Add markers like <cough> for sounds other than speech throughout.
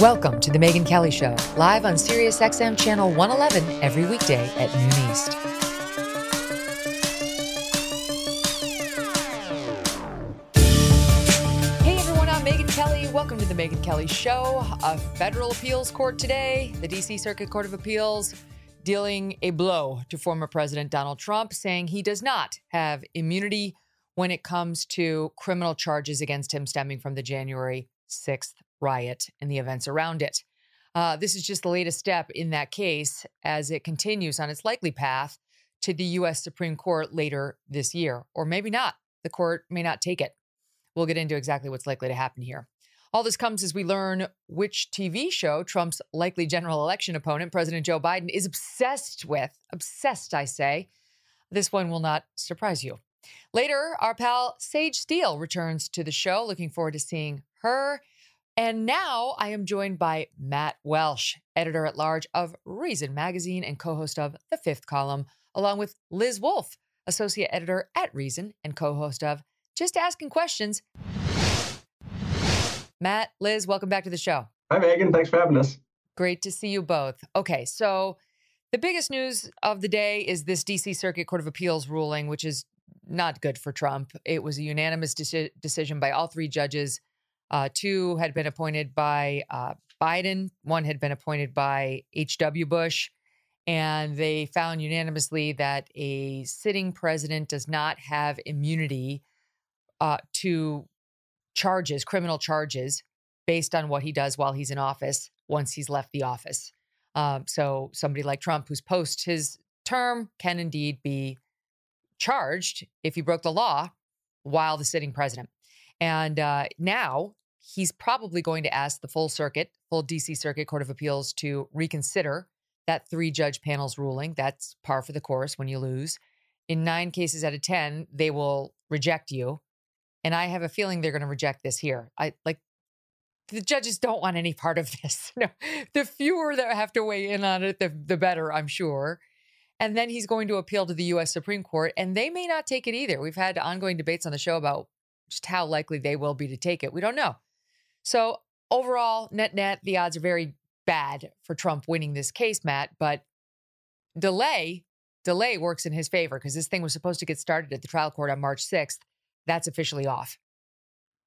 Welcome to the Megyn Kelly Show, live on SiriusXM Channel 111 every weekday at noon East. Hey everyone, I'm Kelly. Welcome to the Megyn Kelly Show. A federal appeals court today, the DC Circuit Court of Appeals, dealing a blow to former President Donald Trump, saying he does not have immunity when it comes to criminal charges against him stemming from the January 6th riot and the events around it. Uh, this is just the latest step in that case as it continues on its likely path to the U.S. Supreme Court later this year, or maybe not. The court may not take it. We'll get into exactly what's likely to happen here. All this comes as we learn which TV show Trump's likely general election opponent, President Joe Biden, is obsessed with. Obsessed, I say. This one will not surprise you. Later, our pal Sage Steele returns to the show. Looking forward to seeing her and now I am joined by Matt Welch, editor at large of Reason Magazine and co host of The Fifth Column, along with Liz Wolfe, associate editor at Reason and co host of Just Asking Questions. Matt, Liz, welcome back to the show. Hi, Megyn. Thanks for having us. Great to see you both. Okay, so the biggest news of the day is this DC Circuit Court of Appeals ruling, which is not good for Trump. It was a unanimous deci- decision by all three judges uh, two had been appointed by uh, Biden, one had been appointed by H.W. Bush. And they found unanimously that a sitting president does not have immunity uh, to charges, criminal charges, based on what he does while he's in office once he's left the office. Um, so somebody like Trump, who's post his term, can indeed be charged if he broke the law while the sitting president. And uh, now he's probably going to ask the full circuit, full DC Circuit Court of Appeals to reconsider that three judge panel's ruling. That's par for the course when you lose. In nine cases out of 10, they will reject you. And I have a feeling they're going to reject this here. I like the judges don't want any part of <laughs> this. No, the fewer that have to weigh in on it, the, the better, I'm sure. And then he's going to appeal to the US Supreme Court, and they may not take it either. We've had ongoing debates on the show about just how likely they will be to take it. We don't know. So overall, net net, the odds are very bad for Trump winning this case, Matt. But delay, delay works in his favor because this thing was supposed to get started at the trial court on March 6th. That's officially off.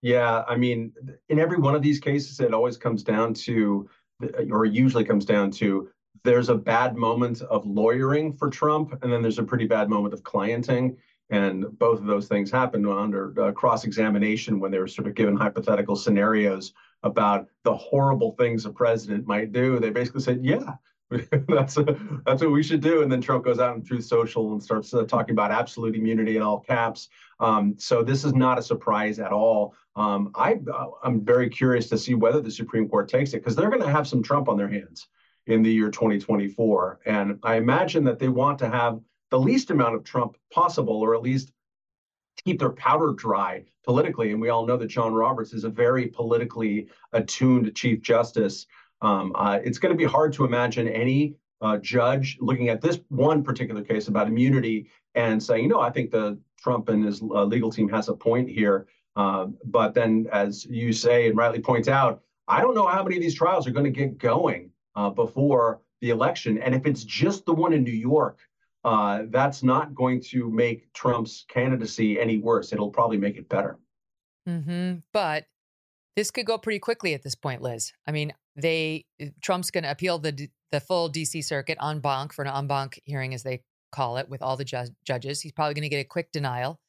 Yeah, I mean, in every one of these cases, it always comes down to, uh, or usually comes down to, there's a bad moment of lawyering for Trump, and then there's a pretty bad moment of clienting. And both of those things happened under uh, cross examination when they were sort of given hypothetical scenarios about the horrible things a president might do. They basically said, yeah, <laughs> that's a, that's what we should do. And then Trump goes out on Truth Social and starts uh, talking about absolute immunity in all caps. Um, so this is not a surprise at all. Um, I uh, I'm very curious to see whether the Supreme Court takes it because they're going to have some Trump on their hands in the year 2024, and I imagine that they want to have the least amount of Trump possible, or at least keep their powder dry politically. And we all know that John Roberts is a very politically attuned Chief Justice. Um, uh, it's going to be hard to imagine any uh, judge looking at this one particular case about immunity and saying, you know, I think the Trump and his uh, legal team has a point here. Um, but then, as you say and rightly point out, I don't know how many of these trials are going to get going uh, before the election. And if it's just the one in New York, uh, that's not going to make Trump's candidacy any worse. It'll probably make it better. Mm-hmm. But this could go pretty quickly at this point, Liz. I mean, they Trump's going to appeal the the full DC circuit en banc for an en banc hearing, as they call it, with all the ju- judges. He's probably going to get a quick denial.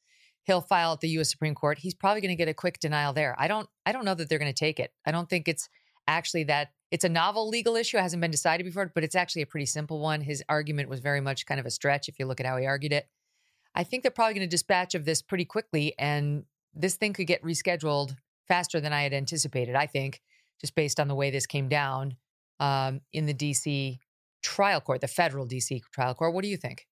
He'll file at the U.S. Supreme Court. He's probably going to get a quick denial there. I don't. I don't know that they're going to take it. I don't think it's actually that it's a novel legal issue, it hasn't been decided before, but it's actually a pretty simple one. His argument was very much kind of a stretch if you look at how he argued it. I think they're probably going to dispatch of this pretty quickly, and this thing could get rescheduled faster than I had anticipated, I think, just based on the way this came down um, in the DC trial court, the federal DC trial court. What do you think?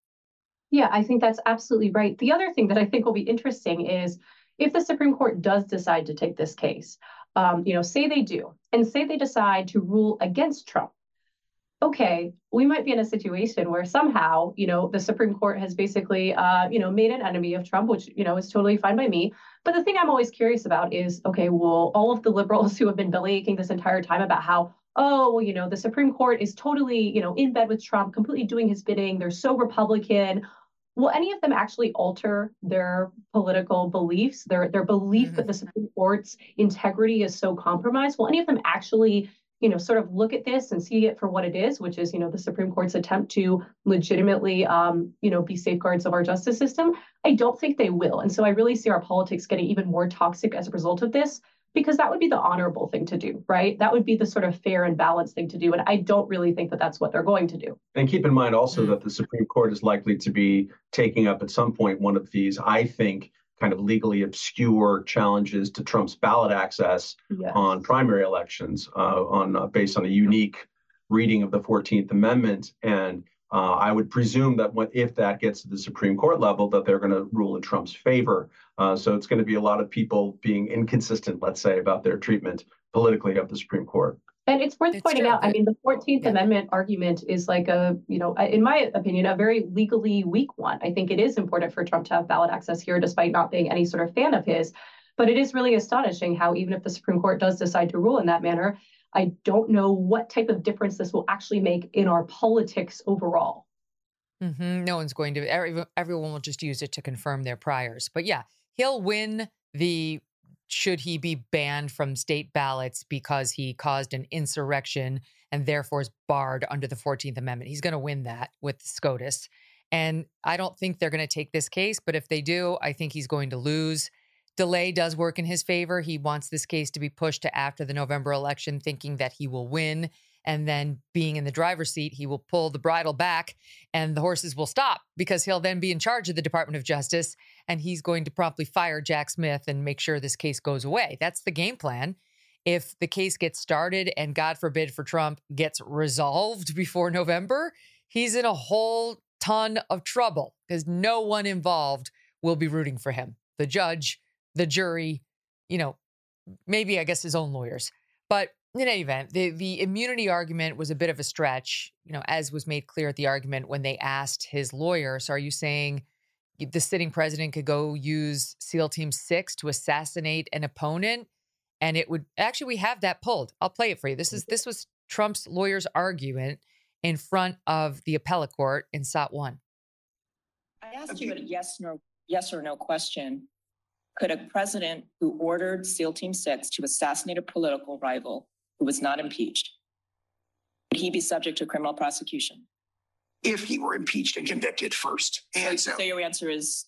Yeah, I think that's absolutely right. The other thing that I think will be interesting is if the Supreme Court does decide to take this case, um, you know, say they do, and say they decide to rule against Trump, okay, we might be in a situation where somehow, you know, the Supreme Court has basically, uh, you know, made an enemy of Trump, which, you know, is totally fine by me. But the thing I'm always curious about is, okay, well, all of the liberals <laughs> who have been belly aching this entire time about how, oh, well, you know, the Supreme Court is totally, you know, in bed with Trump, completely doing his bidding. They're so Republican. Will any of them actually alter their political beliefs, their their belief mm-hmm. that the Supreme Court's integrity is so compromised? Will any of them actually you know, sort of look at this and see it for what it is, which is, you know, the Supreme Court's attempt to legitimately, um, you know, be safeguards of our justice system. I don't think they will. And so I really see our politics getting even more toxic as a result of this, because that would be the honorable thing to do, right? That would be the sort of fair and balanced thing to do. And I don't really think that that's what they're going to do. And keep in mind also mm-hmm. that the Supreme Court is likely to be taking up at some point one of these, I think, kind of legally obscure challenges to Trump's ballot access yes. on primary elections uh, on uh, based on a unique reading of the 14th Amendment. And uh, I would presume that when, if that gets to the Supreme Court level, that they're going to rule in Trump's favor. Uh, so it's going to be a lot of people being inconsistent, let's say, about their treatment politically of the Supreme Court. And it's worth it's pointing true. out, I mean, the 14th yeah. Amendment argument is like a, you know, in my opinion, a very legally weak one. I think it is important for Trump to have ballot access here, despite not being any sort of fan of his. But it is really astonishing how, even if the Supreme Court does decide to rule in that manner, I don't know what type of difference this will actually make in our politics overall. Mm-hmm. No one's going to, everyone will just use it to confirm their priors. But yeah, he'll win the should he be banned from state ballots because he caused an insurrection and therefore is barred under the 14th Amendment? He's going to win that with SCOTUS. And I don't think they're going to take this case, but if they do, I think he's going to lose. Delay does work in his favor. He wants this case to be pushed to after the November election, thinking that he will win and then being in the driver's seat, he will pull the bridle back and the horses will stop because he'll then be in charge of the Department of Justice and he's going to promptly fire Jack Smith and make sure this case goes away. That's the game plan. If the case gets started and God forbid for Trump gets resolved before November, he's in a whole ton of trouble because no one involved will be rooting for him. The judge, the jury, you know, maybe I guess his own lawyers. But in any event, the, the immunity argument was a bit of a stretch, you know, as was made clear at the argument when they asked his lawyer. So are you saying the sitting president could go use SEAL Team Six to assassinate an opponent? And it would actually we have that pulled. I'll play it for you. This is this was Trump's lawyer's argument in front of the appellate court in SOT one. I asked you a yes no yes or no question. Could a president who ordered SEAL Team Six to assassinate a political rival who was not impeached, would he be subject to criminal prosecution? If he were impeached and convicted first. And so, so your answer is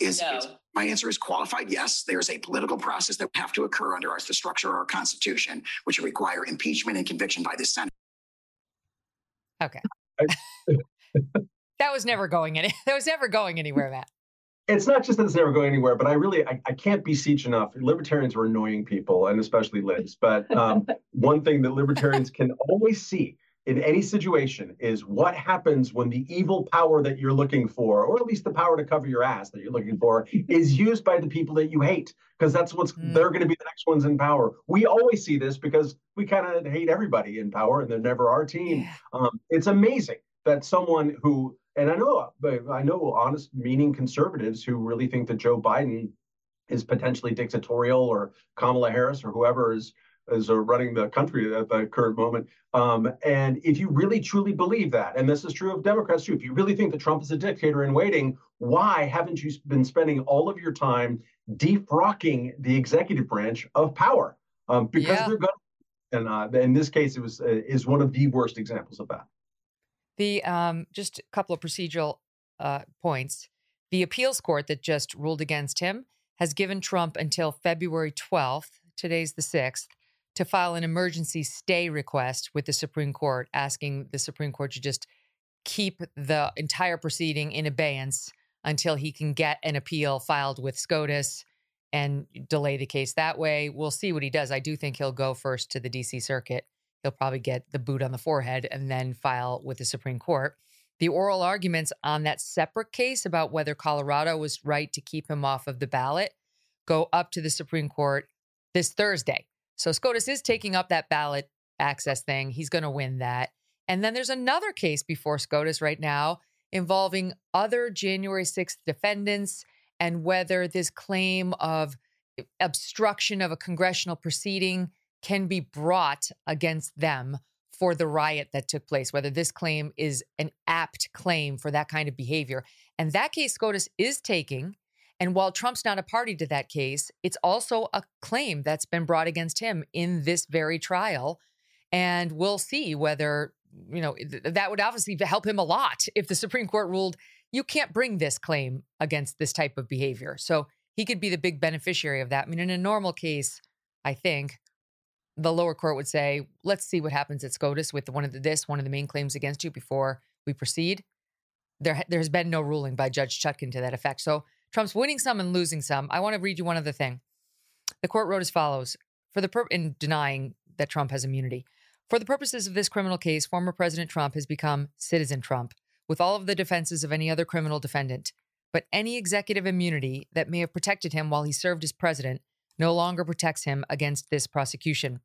is, no. my answer is qualified yes there's a political process that would have to occur under our, the structure of our constitution which would require impeachment and conviction by the senate okay <laughs> that was never going any <laughs> that was never going anywhere matt it's not just that it's never going anywhere, but I really I, I can't beseech enough. Libertarians are annoying people, and especially libs. But um, <laughs> one thing that libertarians can always see in any situation is what happens when the evil power that you're looking for, or at least the power to cover your ass that you're looking for, <laughs> is used by the people that you hate, because that's what's mm. they're going to be the next ones in power. We always see this because we kind of hate everybody in power, and they're never our team. Yeah. Um, it's amazing that someone who and I know, I know honest, meaning conservatives who really think that Joe Biden is potentially dictatorial, or Kamala Harris, or whoever is is running the country at the current moment. Um, and if you really truly believe that, and this is true of Democrats too, if you really think that Trump is a dictator in waiting, why haven't you been spending all of your time defrocking the executive branch of power? Um, because yeah. they're going. And uh, in this case, it was uh, is one of the worst examples of that. The um, just a couple of procedural uh, points. The appeals court that just ruled against him has given Trump until February 12th, today's the 6th, to file an emergency stay request with the Supreme Court, asking the Supreme Court to just keep the entire proceeding in abeyance until he can get an appeal filed with SCOTUS and delay the case that way. We'll see what he does. I do think he'll go first to the DC Circuit. He'll probably get the boot on the forehead and then file with the Supreme Court. The oral arguments on that separate case about whether Colorado was right to keep him off of the ballot go up to the Supreme Court this Thursday. So SCOTUS is taking up that ballot access thing. He's going to win that. And then there's another case before SCOTUS right now involving other January 6th defendants and whether this claim of obstruction of a congressional proceeding can be brought against them for the riot that took place, whether this claim is an apt claim for that kind of behavior. And that case SCOTUS is taking. And while Trump's not a party to that case, it's also a claim that's been brought against him in this very trial. And we'll see whether you know, that would obviously help him a lot if the Supreme Court ruled you can't bring this claim against this type of behavior. So he could be the big beneficiary of that. I mean, in a normal case, I think the lower court would say, let's see what happens at SCOTUS with one of the, this, one of the main claims against you before we proceed. There, there has been no ruling by Judge Chutkan to that effect. So Trump's winning some and losing some. I want to read you one other thing. The court wrote as follows for the pur- in denying that Trump has immunity. For the purposes of this criminal case, former President Trump has become citizen Trump with all of the defenses of any other criminal defendant. But any executive immunity that may have protected him while he served as president no longer protects him against this prosecution.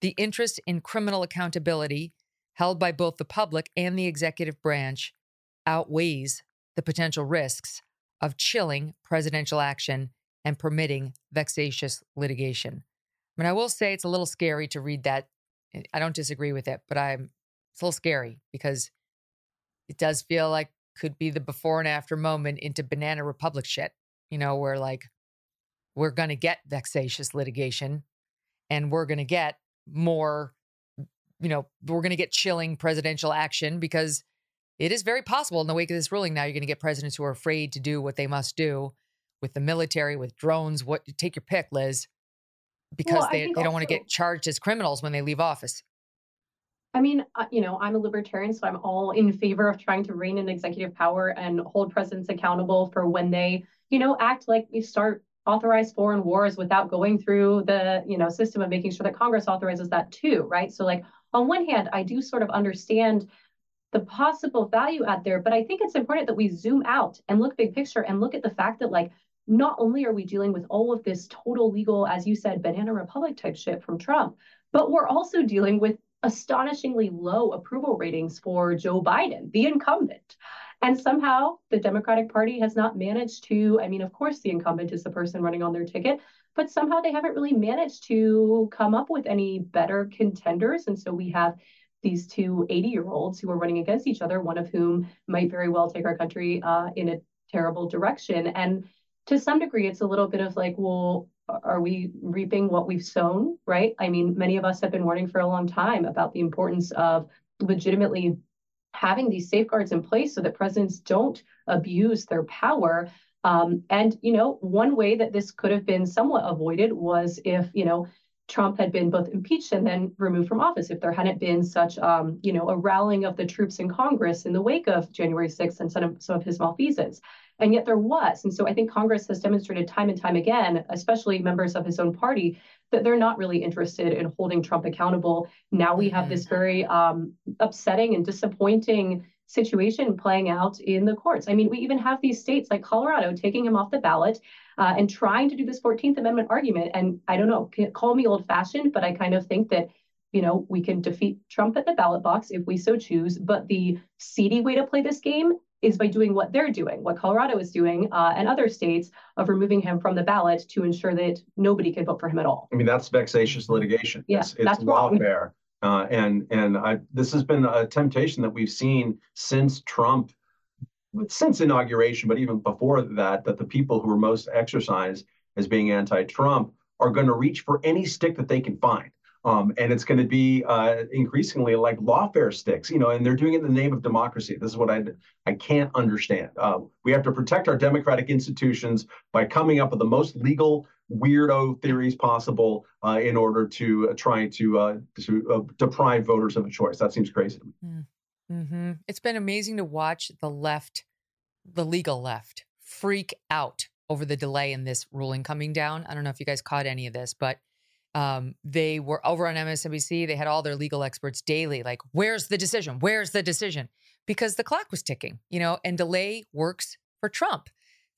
The interest in criminal accountability held by both the public and the executive branch outweighs the potential risks of chilling presidential action and permitting vexatious litigation. I mean, I will say it's a little scary to read that I don't disagree with it, but I'm it's a little scary because it does feel like could be the before and after moment into banana republic shit, you know, where like we're going to get vexatious litigation and we're going to get more you know, we're going to get chilling presidential action because it is very possible in the wake of this ruling now you're going to get presidents who are afraid to do what they must do with the military, with drones, what you take your pick, Liz because well, they, they don't also, want to get charged as criminals when they leave office. I mean, uh, you know, I'm a libertarian, so I'm all in favor of trying to rein in executive power and hold presidents accountable for when they, you know, act like we start authorized foreign wars without going through the, you know, system of making sure that Congress authorizes that too, right? So like on one hand, I do sort of understand the possible value out there, but I think it's important that we zoom out and look big picture and look at the fact that like not only are we dealing with all of this total legal, as you said, banana republic type shit from Trump, but we're also dealing with astonishingly low approval ratings for Joe Biden, the incumbent. And somehow the Democratic Party has not managed to, I mean, of course, the incumbent is the person running on their ticket, but somehow they haven't really managed to come up with any better contenders. And so we have these two 80 year olds who are running against each other, one of whom might very well take our country uh, in a terrible direction. And to some degree, it's a little bit of like, well, are we reaping what we've sown, right? I mean, many of us have been warning for a long time about the importance of legitimately having these safeguards in place so that presidents don't abuse their power. Um, and, you know, one way that this could have been somewhat avoided was if, you know, Trump had been both impeached and then removed from office, if there hadn't been such, um, you know, a rallying of the troops in Congress in the wake of January 6th and some of, some of his malfeasance. And yet there was. And so I think Congress has demonstrated time and time again, especially members of his own party, that they're not really interested in holding Trump accountable. Now we have this mm-hmm. very um, upsetting and disappointing situation playing out in the courts. I mean, we even have these states like Colorado taking him off the ballot uh, and trying to do this 14th Amendment argument. And I don't know, call me old fashioned, but I kind of think that you know, we can defeat Trump at the ballot box if we so choose. But the seedy way to play this game is by doing what they're doing, what Colorado is doing, uh, and other states of removing him from the ballot to ensure that nobody can vote for him at all. I mean, that's vexatious litigation. Yeah, it's, it's wrong. Uh, and and I, this has been a temptation that we've seen since Trump, since inauguration, but even before that, that the people who are most exercised as being anti-Trump are going to reach for any stick that they can find. Um, and it's going to be uh, increasingly like lawfare sticks, you know, and they're doing it in the name of democracy. This is what I I can't understand. Uh, we have to protect our democratic institutions by coming up with the most legal weirdo theories possible uh, in order to uh, try to uh, to uh, deprive voters of a choice. That seems crazy to me. Mm, mm-hmm. It's been amazing to watch the left, the legal left, freak out over the delay in this ruling coming down. I don't know if you guys caught any of this, but um, they were over on MSNBC. They had all their legal experts daily, like, where's the decision? Where's the decision? Because the clock was ticking, you know, and delay works for Trump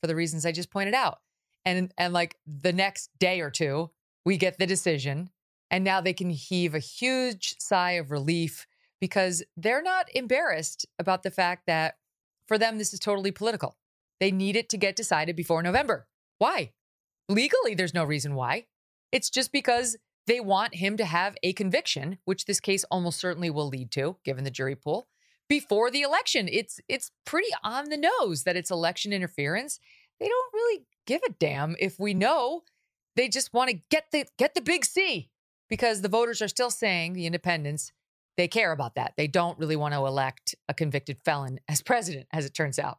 for the reasons I just pointed out. And and like the next day or two, we get the decision, and now they can heave a huge sigh of relief because they're not embarrassed about the fact that for them this is totally political. They need it to get decided before November. Why? Legally, there's no reason why. It's just because they want him to have a conviction, which this case almost certainly will lead to, given the jury pool, before the election. It's it's pretty on the nose that it's election interference. They don't really give a damn if we know. They just want to get the get the big C because the voters are still saying the independents they care about that. They don't really want to elect a convicted felon as president, as it turns out.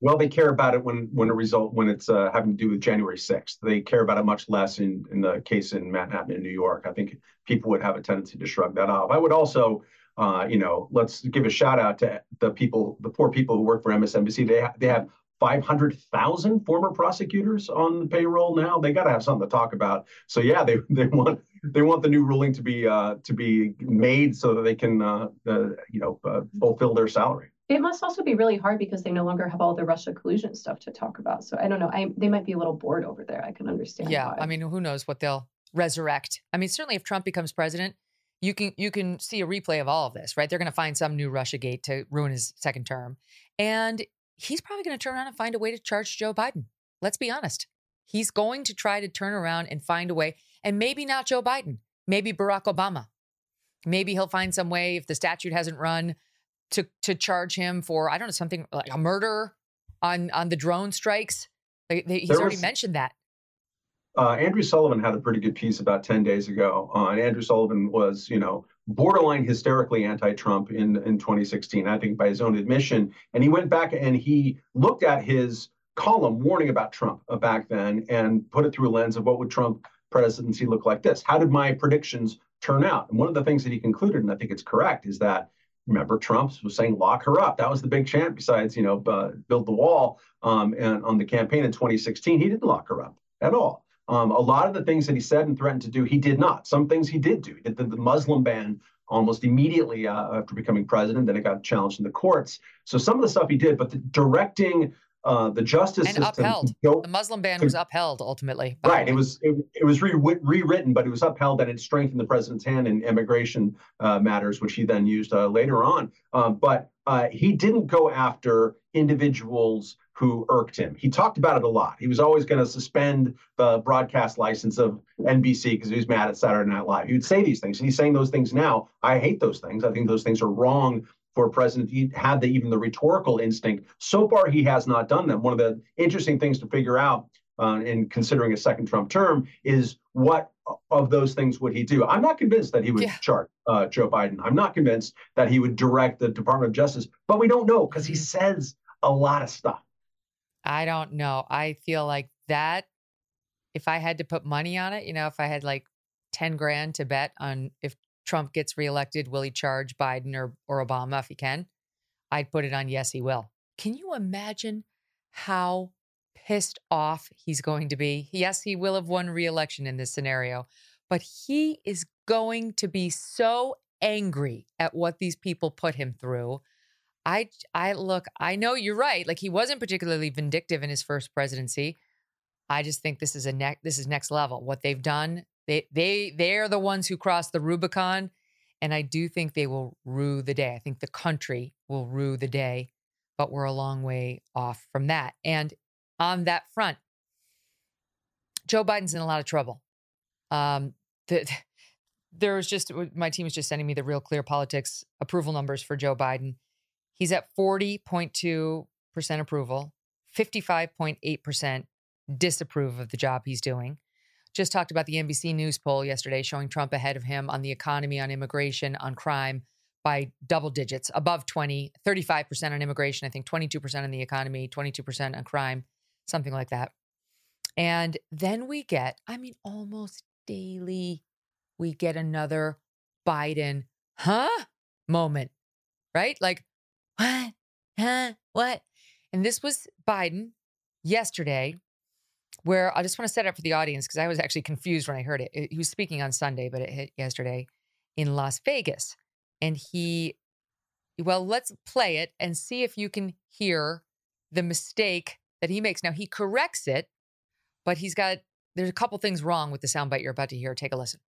Well, they care about it when when a result when it's uh, having to do with January 6th. They care about it much less in in the case in Manhattan in New York. I think people would have a tendency to shrug that off. I would also, uh, you know, let's give a shout out to the people, the poor people who work for MSNBC. They ha- they have 500,000 former prosecutors on the payroll now. They got to have something to talk about. So yeah, they they want they want the new ruling to be uh, to be made so that they can uh, uh, you know uh, fulfill their salary. It must also be really hard because they no longer have all the Russia collusion stuff to talk about. So I don't know. I, they might be a little bored over there. I can understand. Yeah, why. I mean, who knows what they'll resurrect? I mean, certainly if Trump becomes president, you can you can see a replay of all of this, right? They're going to find some new Russia gate to ruin his second term, and he's probably going to turn around and find a way to charge Joe Biden. Let's be honest. He's going to try to turn around and find a way, and maybe not Joe Biden, maybe Barack Obama. Maybe he'll find some way if the statute hasn't run to to charge him for I don't know something like a murder on on the drone strikes. They, they, he's There already was- mentioned that. Uh, Andrew Sullivan had a pretty good piece about 10 days ago. Uh, and Andrew Sullivan was, you know, borderline hysterically anti-Trump in, in 2016, I think by his own admission. And he went back and he looked at his column warning about Trump uh, back then and put it through a lens of what would Trump presidency look like this? How did my predictions turn out? And one of the things that he concluded, and I think it's correct, is that remember Trump was saying lock her up. That was the big chant. Besides, you know, uh, build the wall. Um, and on the campaign in 2016, he didn't lock her up at all. Um, a lot of the things that he said and threatened to do, he did not. Some things he did do. He did the, the Muslim ban almost immediately uh, after becoming president. Then it got challenged in the courts. So some of the stuff he did, but directing uh, the justice And system. upheld. The Muslim ban was upheld ultimately. Right. It was it, it was re- rewritten, but it was upheld and it strengthened the president's hand in immigration uh, matters, which he then used uh, later on. Um, but uh, he didn't go after individuals who irked him. He talked about it a lot. He was always going to suspend the broadcast license of NBC because he was mad at Saturday Night Live. He would say these things, and he's saying those things now. I hate those things. I think those things are wrong for a president to have the, even the rhetorical instinct. So far, he has not done them. One of the interesting things to figure out uh, in considering a second Trump term is what of those things would he do? I'm not convinced that he would Yeah. chart uh, Joe Biden. I'm not convinced that he would direct the Department of Justice, but we don't know because he Mhm. says a lot of stuff. I don't know. I feel like that, if I had to put money on it, you know, if I had like 10 grand to bet on if Trump gets reelected, will he charge Biden or, or Obama if he can? I'd put it on yes, he will. Can you imagine how pissed off he's going to be? Yes, he will have won reelection in this scenario, but he is going to be so angry at what these people put him through. I I look, I know you're right. Like he wasn't particularly vindictive in his first presidency. I just think this is a neck this is next level. What they've done, they they they're the ones who crossed the Rubicon. And I do think they will rue the day. I think the country will rue the day, but we're a long way off from that. And on that front, Joe Biden's in a lot of trouble. Um, the, there was just my team was just sending me the real clear politics approval numbers for Joe Biden. He's at 40.2% approval, 55.8% disapprove of the job he's doing. Just talked about the NBC News poll yesterday showing Trump ahead of him on the economy, on immigration, on crime by double digits, above 20, 35% on immigration, I think 22% on the economy, 22% on crime, something like that. And then we get, I mean, almost daily, we get another Biden, huh? moment, right? Like, what? Huh? What? And this was Biden yesterday where I just want to set up for the audience because I was actually confused when I heard it. He was speaking on Sunday, but it hit yesterday in Las Vegas. And he, well, let's play it and see if you can hear the mistake that he makes. Now, he corrects it, but he's got, there's a couple things wrong with the soundbite you're about to hear. Take a listen.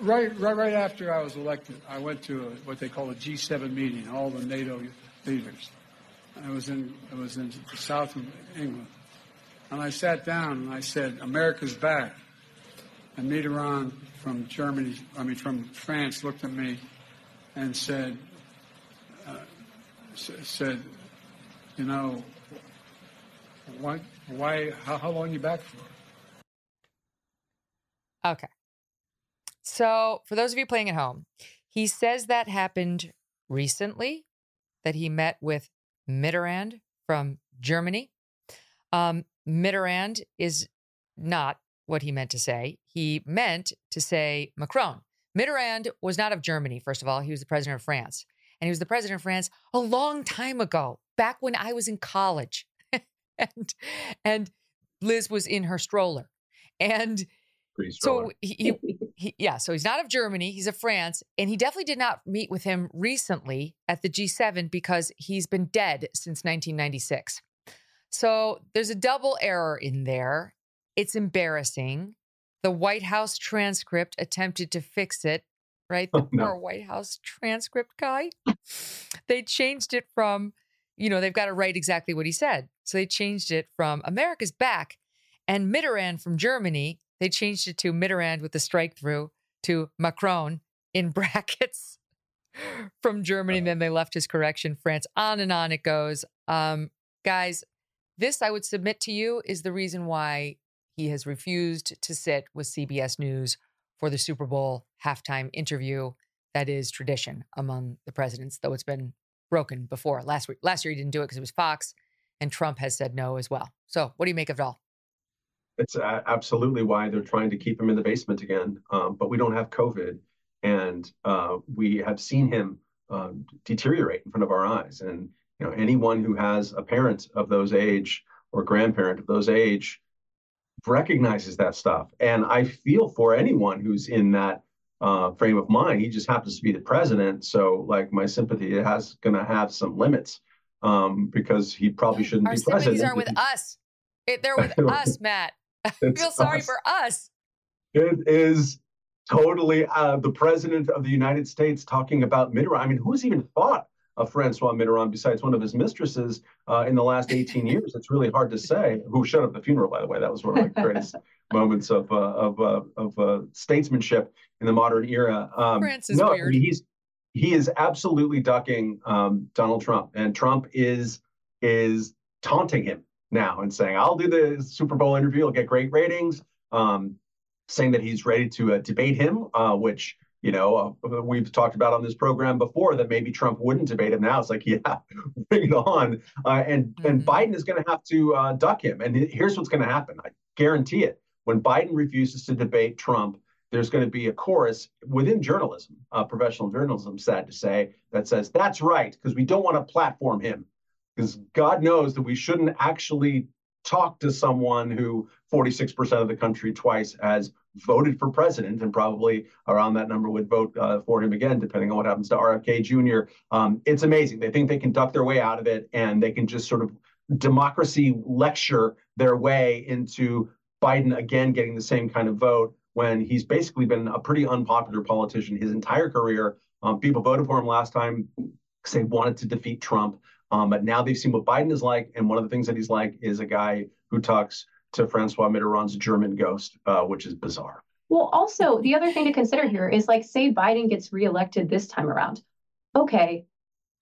Right, right, right after I was elected, I went to a, what they call a G7 meeting, all the NATO leaders. I was in, I was in the south of England. And I sat down and I said, America's back. And Mitterrand from Germany, I mean, from France, looked at me and said, uh, said, you know, why, why, how, how long are you back for? Okay. So, for those of you playing at home, he says that happened recently, that he met with Mitterrand from Germany. Um, Mitterrand is not what he meant to say. He meant to say Macron. Mitterrand was not of Germany, first of all. He was the president of France. And he was the president of France a long time ago, back when I was in college. <laughs> and, and Liz was in her stroller. And so he, he, <laughs> he, yeah, so he's not of Germany, he's of France, and he definitely did not meet with him recently at the G7 because he's been dead since 1996. So there's a double error in there. It's embarrassing. The White House transcript attempted to fix it, right? The oh, no. poor White House transcript guy. they changed it from, you know, they've got to write exactly what he said. So they changed it from America's back and Mitterrand from Germany. They changed it to Mitterrand with the strike through to Macron in <laughs> brackets from Germany. And then they left his correction, France. On and on it goes. Um, guys, this, I would submit to you, is the reason why he has refused to sit with CBS News for the Super Bowl halftime interview. That is tradition among the presidents, though it's been broken before. Last week, last year he didn't do it because it was Fox, and Trump has said no as well. So, what do you make of it all? It's absolutely why they're trying to keep him in the basement again. Um, but we don't have COVID, and uh, we have seen him uh, deteriorate in front of our eyes. And you know, anyone who has a parent of those age or grandparent of those age recognizes that stuff. And I feel for anyone who's in that uh, frame of mind. He just happens to be the president, so like my sympathy has going to have some limits um, because he probably shouldn't Our be president. Our sympathies are with us. It, they're with <laughs> us, Matt. <laughs> I feel sorry us. for us. It is totally uh, the president of the United States talking about Mitterrand. I mean, who's even thought of Francois Mitterrand besides one of his mistresses uh, in the last 18 years. It's really hard to say. Who showed up the funeral, by the way. That was one of the <laughs> greatest moments of uh, of uh, of uh, statesmanship in the modern era. Um, France is no, weird. I mean, he's he is absolutely ducking um, Donald Trump, and Trump is is taunting him now and saying, "I'll do the Super Bowl interview. I'll get great ratings." Um, saying that he's ready to uh, debate him, uh, which you know, uh, we've talked about on this program before that maybe Trump wouldn't debate him. Now it's like, <laughs> yeah, bring it on. Uh, and mm-hmm. and Biden is going to have to uh, duck him. And here's what's going to happen. I guarantee it. When Biden refuses to debate Trump, there's going to be a chorus within journalism, uh, professional journalism, sad to say, that says that's right because we don't want to platform him because God knows that we shouldn't actually talk to someone who 46% of the country twice has voted for president and probably around that number would vote uh, for him again, depending on what happens to RFK Jr. Um, it's amazing. They think they can duck their way out of it and they can just sort of democracy lecture their way into Biden again getting the same kind of vote when he's basically been a pretty unpopular politician his entire career. Um, people voted for him last time because they wanted to defeat Trump. Um, but now they've seen what Biden is like. And one of the things that he's like is a guy who talks to Francois Mitterrand's German ghost, uh, which is bizarre. Well, also, the other thing to consider here is like, say Biden gets reelected this time around. Okay,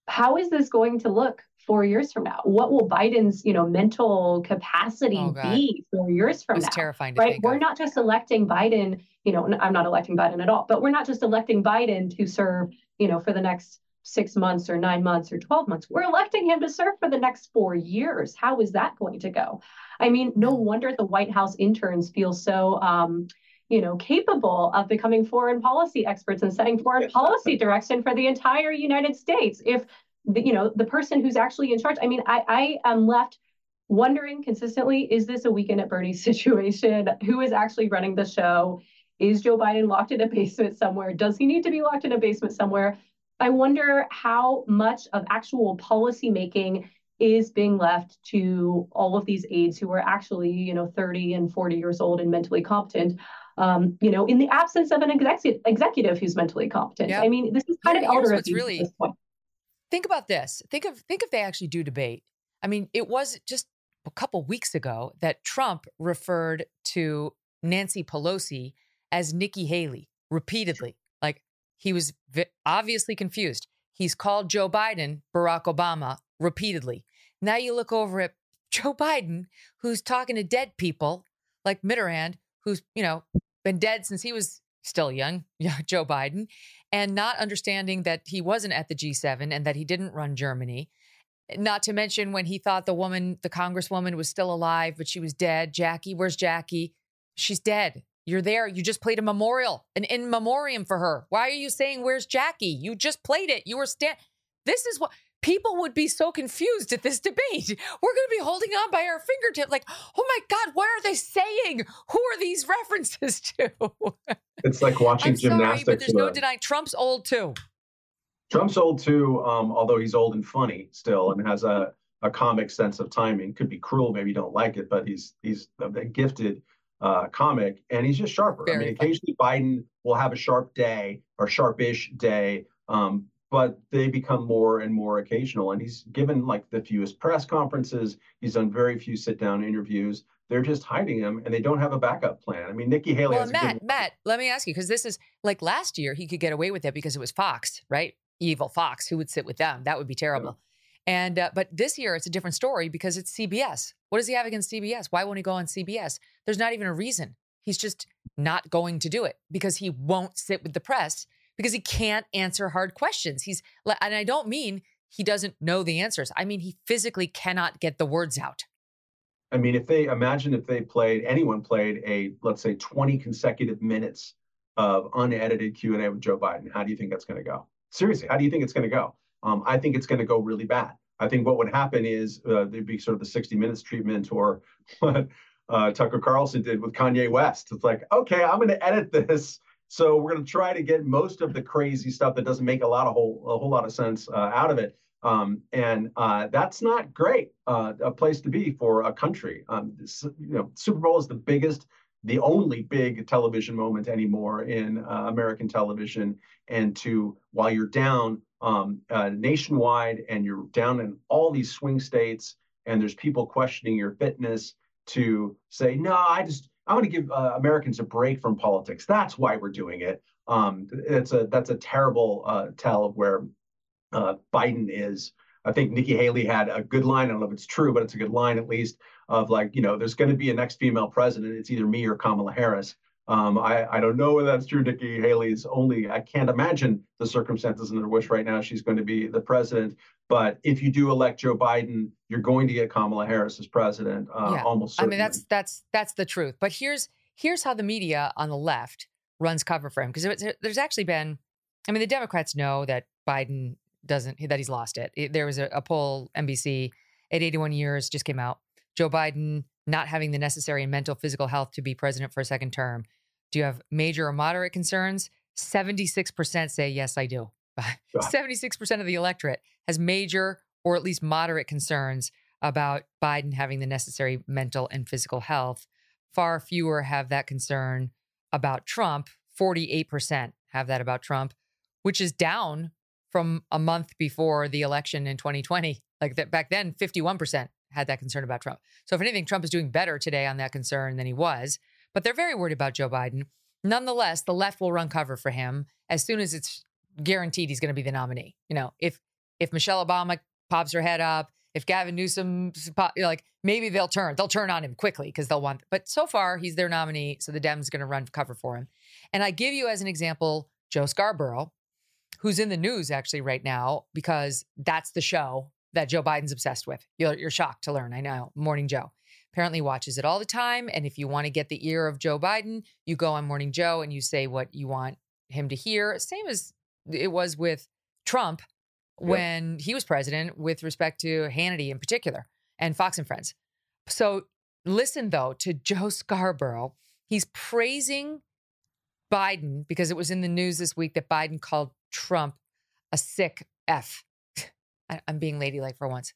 how is this going to look four years from now? What will Biden's, you know, mental capacity oh, be four years from now? It's terrifying. right? We're not just electing Biden. You know, I'm not electing Biden at all, but we're not just electing Biden to serve, you know, for the next six months or nine months or 12 months. We're electing him to serve for the next four years. How is that going to go? I mean, no wonder the White House interns feel so, um, you know, capable of becoming foreign policy experts and setting foreign policy direction for the entire United States. If the, you know the person who's actually in charge, I mean, I, I am left wondering consistently is this a weekend at Bernie <laughs> situation? Who is actually running the show? Is Joe Biden locked in a basement somewhere? Does he need to be locked in a basement somewhere? I wonder how much of actual policy making is being left to all of these aides who are actually, you know, 30 and 40 years old and mentally competent. Um, you know, in the absence of an executive executive who's mentally competent. Yep. I mean, this is kind Here- of elder what's abuse really- at this point. think about this. Think of think if they actually do debate. I mean, it was just a couple weeks ago that Trump referred to Nancy Pelosi as Nikki Haley repeatedly. He was vi- obviously confused. He's called Joe Biden Barack Obama repeatedly. Now you look over at <laughs> Joe Biden, who's talking to dead people like Mitterrand, who's you know been dead since he was still young, <laughs> Joe Biden, and not understanding that he wasn't at the G7 and that he didn't run Germany. Not to mention when he thought the woman, the congresswoman, was still alive, but she was dead. Jackie, where's Jackie? She's dead. You're there. You just played a memorial, an in memoriam for her. Why are you saying, Where's Jackie? You just played it. You were stand. This is what people would be so confused at this debate. <laughs> We're going to be holding on by our fingertip, like, oh my God, what are they saying? Who are these references <laughs> to? It's like watching I'm sorry, gymnastics. but there's no denying Trump's old too. Trump's old too, um, although he's old and funny still, and has a, a comic sense of timing. Could be cruel, maybe you don't like it, but he's he's a, a gifted uh, comic, and he's just sharper. I Very mean, funny. occasionally Biden will have a sharp day or sharpish day, um, but they become more and more occasional. And he's given like the fewest press conferences. He's done very few sit down interviews. They're just hiding him, and they don't have a backup plan. I mean, Nikki Haley Well, Matt, good. Matt, let me ask you because this is like last year he could get away with it because it was Fox, right? Evil Fox. Who would sit with them? That would be terrible. And uh, but this year it's a different story because it's CBS. What does he have against CBS? Why won't he go on CBS? There's not even a reason. He's just not going to do it because he won't sit with the press because he can't answer hard questions. He's and I don't mean he doesn't know the answers. I mean he physically cannot get the words out. I mean, if they imagine if they played anyone played a let's say 20 consecutive minutes of unedited Q and A with Joe Biden, how do you think that's going to go? Seriously, how do you think it's going to go? Um, I think it's going to go really bad. I think what would happen is uh, there'd be sort of the 60 Minutes treatment or <laughs> what uh, Tucker Carlson did with Kanye West. It's like, okay, I'm going to edit this. So we're going to try to get most of the crazy stuff that doesn't make a lot of whole a whole lot of sense uh, out of it. Um, and uh, that's not great. Uh, a place to be for a country. Um, you know, Super Bowl is the biggest, the only big television moment anymore in uh, American television. And to while you're down um, uh, nationwide and you're down in all these swing states, and there's people questioning your fitness, to say no, I just I want to give uh, Americans a break from politics. That's why we're doing it. Um, it's a that's a terrible uh, tell of where uh, Biden is. I think Nikki Haley had a good line. I don't know if it's true, but it's a good line at least of like, you know, there's going to be a next female president. It's either me or Kamala Harris. Um, I, I don't know whether that's true. Nikki Haley's only, I can't imagine the circumstances under which right now she's going to be the president. But if you do elect Joe Biden, you're going to get Kamala Harris as president, uh, Yeah. almost I certainly. mean, that's that's that's the truth. But here's here's how the media on the left runs cover for him because there's actually been, I mean, the Democrats know that Biden doesn't that he's lost it. It- there was a, a poll NBC at 81 years just came out. Joe Biden not having the necessary mental physical health to be president for a second term. Do you have major or moderate concerns? 76% say yes, I do. <laughs> 76% of the electorate has major or at least moderate concerns about Biden having the necessary mental and physical health. Far fewer have that concern about Trump. 48% have that about Trump, which is down from a month before the election in 2020. Like that back then, 51% had that concern about Trump. So if anything, Trump is doing better today on that concern than he was. But they're very worried about Joe Biden. Nonetheless, the left will run cover for him as soon as it's guaranteed he's going to be the nominee. You know, if if Michelle Obama pops her head up, if Gavin Newsom, like maybe they'll turn, they'll turn on him quickly because they'll want. But so far, he's their nominee, so the Dems going to run cover for him. And I give you as an example Joe Scarborough, who's in the news actually right now because that's the show that Joe Biden's obsessed with. You're, you're shocked to learn. I know. Morning Joe apparently watches it all the time. And if you want to get the ear of Joe Biden, you go on Morning Joe and you say what you want him to hear. Same as it was with Trump when he was president with respect to Hannity in particular and Fox and Friends. So listen though to <laughs> Joe Scarborough. He's praising Biden because it was in the news this week that Biden called Trump a sick F. I- I'm being ladylike for once.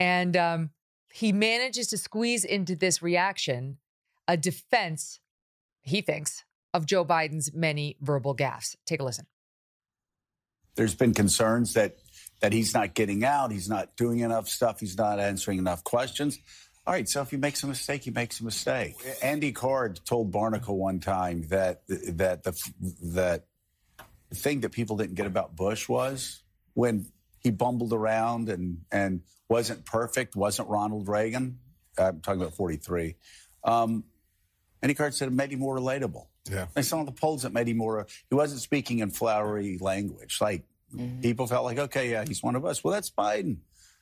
And um, he manages to squeeze into this reaction a defense, he thinks, of Joe Biden's many verbal gaffes. Take a listen. There's been concerns that that he's not getting out, he's not doing enough stuff, he's not answering enough questions. All right, so if he makes a mistake, he makes a mistake. Andy Card told Barnicle one time that that the that thing that people didn't get about Bush was when he bumbled around and and wasn't perfect, wasn't Ronald Reagan. I'm talking about 43. Um, Andy Card said it made him more relatable. Yeah. I saw the polls that made him more. He wasn't speaking in flowery language. Like people felt like, okay, yeah, he's one of us. Well, that's Biden.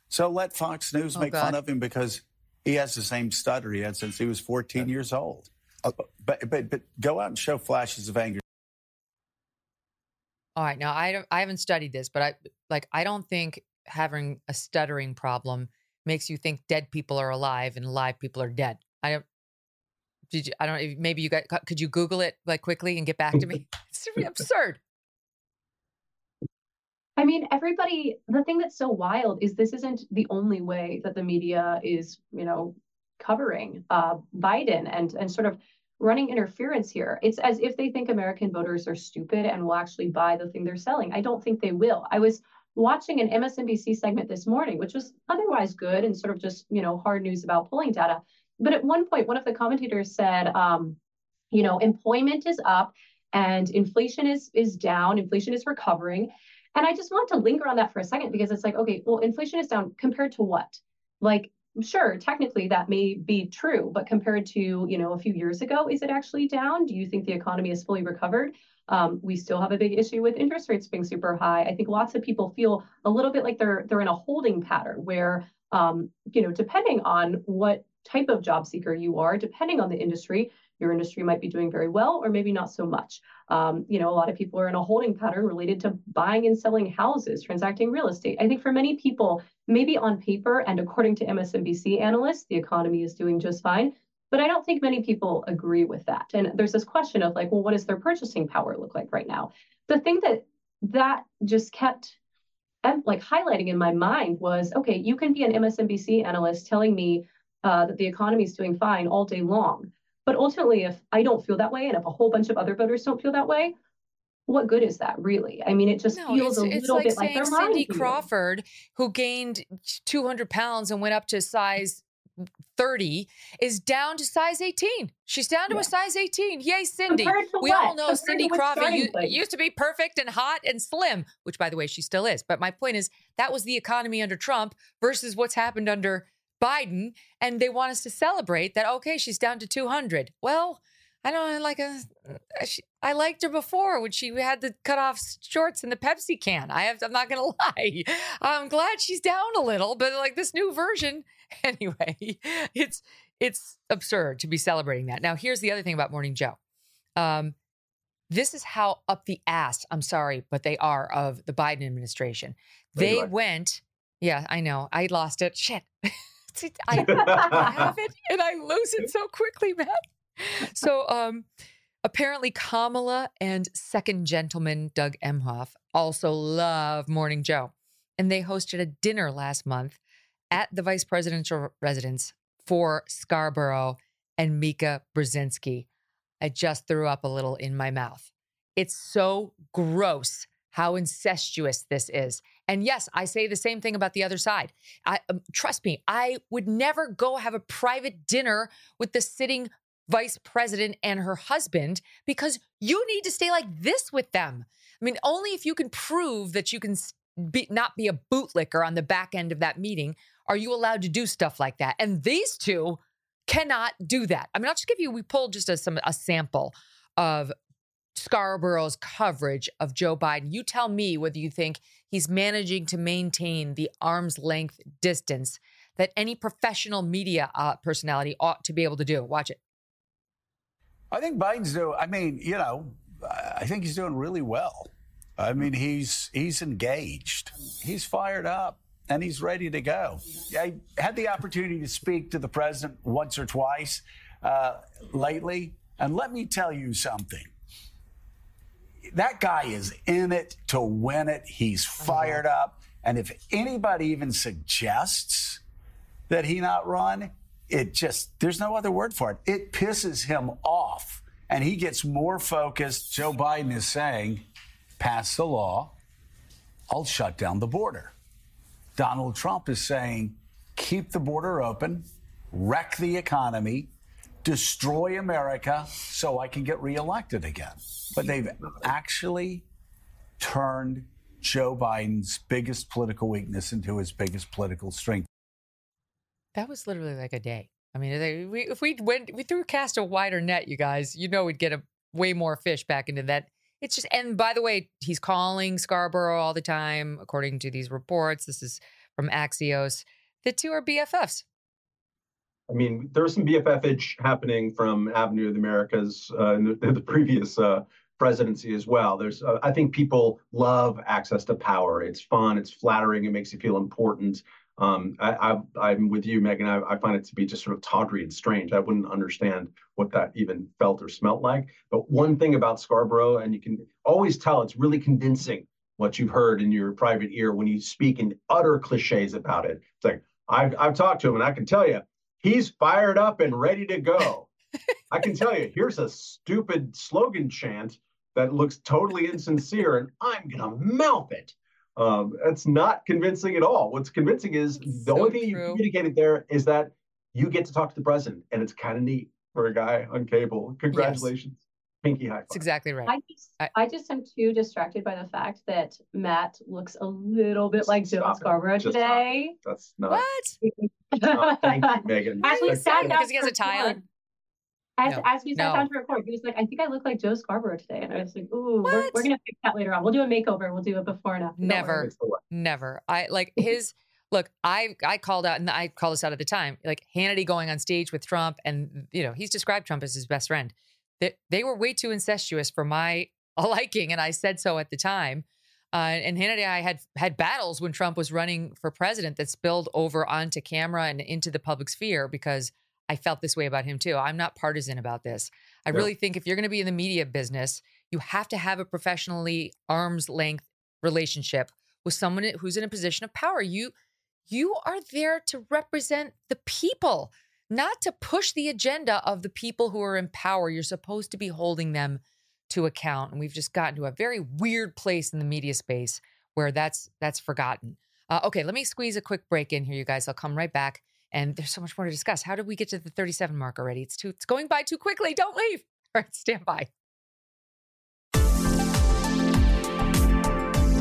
So let Fox News Oh, make God. fun of him because he has the same stutter he had since he was 14 years old. But, but but go out and show flashes of anger. All right, now I don't I haven't studied this, but I like I don't think having a stuttering problem makes you think dead people are alive and alive people are dead. I don't did you I don't maybe you got could you google it like quickly and get back to me? <laughs> It's <laughs> absurd. I mean, everybody, the thing that's so wild is this isn't the only way that the media is, you know, covering uh, Biden and and sort of running interference here. It's as if they think American voters are stupid and will actually buy the thing they're selling. I don't think they will. I was watching an MSNBC segment this morning, which was otherwise good and sort of just, you know, hard news about polling data. But at one point, one of the commentators said, um, you know, employment is up and inflation is is down, inflation is recovering. And I just want to linger on that for a second because it's like, okay, well, inflation is down compared to what? Like, sure, technically that may be true, but compared to, you know, a few years ago, is it actually down? Do you think the economy is fully recovered? Um, we still have a big issue with interest rates being super high. I think lots of people feel a little bit like they're they're in a holding pattern where, um, you know, depending on what type of job seeker you are, depending on the industry, your industry might be doing very well or maybe not so much. Um, you know, a lot of people are in a holding pattern related to buying and selling houses, transacting real estate. I think for many people, maybe on paper and according to MSNBC analysts, the economy is doing just fine. But I don't think many people agree with that. And there's this question of like, well, what does their purchasing power look like right now? The thing that that just kept like highlighting in my mind was, okay, you can be an MSNBC analyst telling me uh, that the economy is doing fine all day long. But ultimately, if I don't feel that way, and if a whole bunch of other voters don't feel that way, what good is that really? I mean, it just No, feels it's, a it's little like bit like they're Cindy. Crawford, who gained 200 pounds and went up to size 30, is down to size 18. She's down to Yeah. a size 18. Yay, Cindy. We all know Compared Cindy Crawford used to be perfect and hot and slim, which, by the way, she still is. But my point is that was the economy under Trump versus what's happened under Biden. And they want us to celebrate that, okay, she's down to 200. Well, I don't like a. She, I liked her before when she had the cut off shorts and the Pepsi can. I have. I'm not gonna <laughs> lie. I'm glad she's down a little, but like this new version, <laughs> anyway. It's it's absurd to be celebrating that. Now, here's the other thing about Morning Joe. Um, this is how up the ass. I'm sorry, but they are of the Biden administration. They went. Yeah, I know. I lost it. Shit. <laughs> I, I have it <laughs> and I lose it so quickly, man. So um apparently Kamala and second gentleman Doug Emhoff also love Morning Joe. And they hosted a dinner last month at the vice presidential residence for Scarborough and Mika Brzezinski. I just threw up a little in my mouth. It's so gross how incestuous this is. And yes, I say the same thing about the other side. I um, trust me, I would never go have a private dinner with the sitting vice president and her husband because you need to stay like this with them. I mean, only if you can prove that you can be, not be a bootlicker on the back end of that meeting are you allowed to do stuff like that. And these two cannot do that. I mean, I'll just give you, we pulled just a, some, a sample of Scarborough's coverage of Joe Biden. You tell me whether you think he's managing to maintain the arm's length distance that any professional media uh, personality ought to be able to do. Watch it. I think Biden's doing. I mean, you know, I think he's doing really well. I mean, he's he's engaged. He's fired up. and he's ready to go. I had the opportunity to speak to the president once or twice uh, lately, and let me tell you something. That guy is in it to win it. He's uh-huh. fired up. And if anybody even suggests that he not run, it just, there's no other word for it. It pisses him off. And he gets more focused. Joe Biden is saying, pass the law, I'll shut down the border. Donald Trump is saying, keep the border open, wreck the economy, destroy America so I can get reelected again. But they've actually turned Joe Biden's biggest political weakness into his biggest political strength. That was literally like a day. I mean, they, we, if we went, we threw cast a wider net, you guys, you know, we'd get a way more fish back into that. It's just, and by the way, he's calling Scarborough all the time, according to these reports. This is from Axios. The two are BFFs. I mean, there was some BFFage happening from Avenue of the Americas uh, in, the, in, the, previous uh, presidency as well. There's, uh, I think people love access to power. It's fun, it's flattering, it makes you feel important. Um, I, am with you, Megyn. I, I, find it to be just sort of tawdry and strange. I wouldn't understand what that even felt or smelt like. But one thing about Scarborough, and you can always tell it's really convincing what you've heard in your private ear when you speak in utter cliches about it. It's like, I've, I've talked to him and I can tell you, he's fired up and ready to go. I can tell you, here's a stupid slogan chant that looks totally insincere, and I'm to mouth it. Um, that's not convincing at all. What's convincing is the so only thing true. you communicated there is that you get to talk to the president, and it's kind of neat for a guy on cable. Congratulations. Yes. Pinky high five. That's exactly right. I just, I, I, just am too distracted by the fact that Matt looks a little bit like Joe Scarborough today. Stop. That's not. What? not, thank you, Megyn. <laughs> As we sat because he has a tie on. As, no, as we sat no. down to record, he was like, I think I look like Joe Scarborough today. And I was like, ooh, we're, we're going to fix that later on. We'll do a makeover. We'll do a before and after. Never, never. I like his, look, I, I called out and I called this out at the time, like Hannity going on stage with Trump. And, you know, he's described Trump as his best friend. They, they were way too incestuous for my <laughs> liking. And I said so at the time. Uh, and Hannity and I had had battles when Trump was running for president that spilled over onto camera and into the public sphere because I felt this way about him too. I'm not partisan about this. I really think if you're going to be in the media business, you have to have a professionally arm's length relationship with someone who's in a position of power. You you are there to represent the people, not to push the agenda of the people who are in power. You're supposed to be holding them to account. And we've just gotten to a very weird place in the media space where that's that's forgotten. Uh, okay, let me squeeze a quick break in here, you guys. I'll come right back. And there's so much more to discuss. How did we get to the 37 mark already? It's too it's going by too quickly. Don't leave. <laughs> All right, stand by.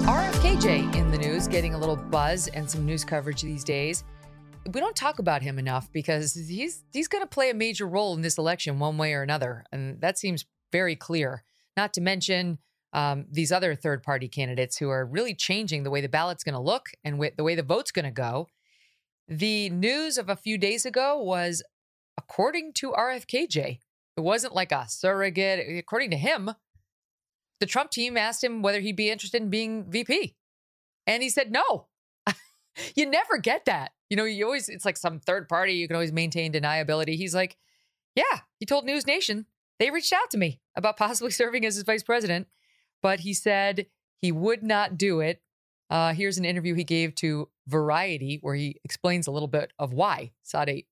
RFKJ in the news, getting a little buzz and some news coverage these days. We don't talk about him enough because he's he's going to play a major role in this election one way or another, and that seems very clear. Not to mention um, these other third party candidates who are really changing the way the ballot's going to look and the way the vote's going to go. The news of a few days ago was according to RFKJ, it wasn't like a surrogate. According to him, the Trump team asked him whether he'd be interested in being VP. And he said no. You never get that. You know, you always, it's like some third party, you can always maintain deniability. He's like, yeah, he told News Nation they reached out to me about possibly <laughs> serving as his vice president, but he said he would not do it uh, here's an interview he gave to Variety where he explains a little bit of why Sade.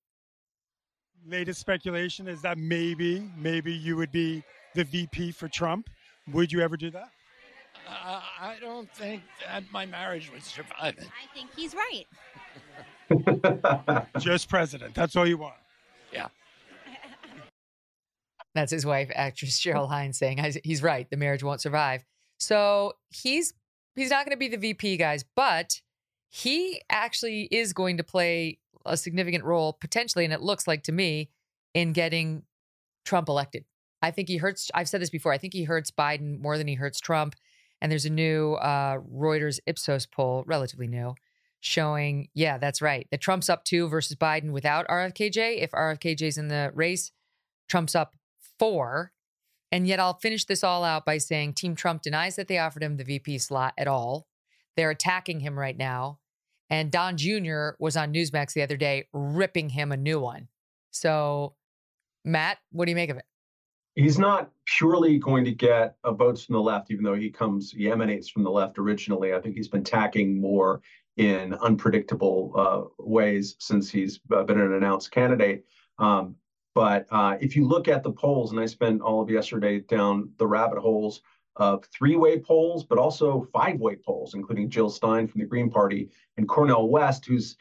Latest speculation is that maybe, maybe you would be the VP for Trump. Would you ever do that? Uh, I don't think that my marriage would survive it. I think he's right. <laughs> Just president. That's all you want. Yeah. <laughs> That's his wife, actress Cheryl Hines, saying he's right. The marriage won't survive. So he's he's not going to be the VP, guys, but he actually is going to play a significant role potentially, and it looks like to me, in getting Trump elected. I think he hurts. I've said this before. I think he hurts Biden more than he hurts Trump. And there's a new uh, Reuters Ipsos poll, relatively new, showing, yeah, that's right. That Trump's up two versus Biden without RFKJ. If RFKJ's in the race, Trump's up four. And yet, I'll finish this all out by saying Team Trump denies that they offered him the VP slot at all. They're attacking him right now. And Don Jr. was on Newsmax the other day ripping him a new one. So, Matt, what do you make of it? He's not purely going to get votes from the left, even though he comes, he emanates from the left originally. I think he's been tacking more in unpredictable uh, ways since he's been an announced candidate. Um, but uh, if you look at the polls, and I spent all of yesterday down the rabbit holes of three-way polls, but also five-way polls, including Jill Stein from the Green Party and Cornel West, who's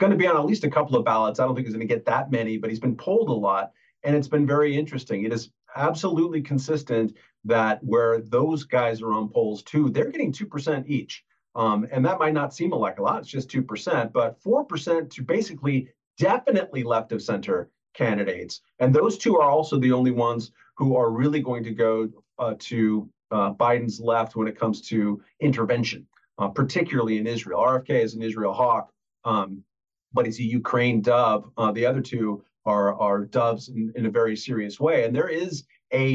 going to be on at least a couple of ballots. I don't think he's going to get that many, but he's been polled a lot, and it's been very interesting. It is absolutely consistent that where those guys are on polls too, they're getting two percent each. Um, and that might not seem like a lot, it's just 2%, but 4% to basically definitely left of center candidates. And those two are also the only ones who are really going to go uh, to uh, Biden's left when it comes to intervention, uh, particularly in Israel. RFK is an Israel hawk, um, but he's a Ukraine dove. Uh, the other two are, are doves in, in a very serious way. And there is a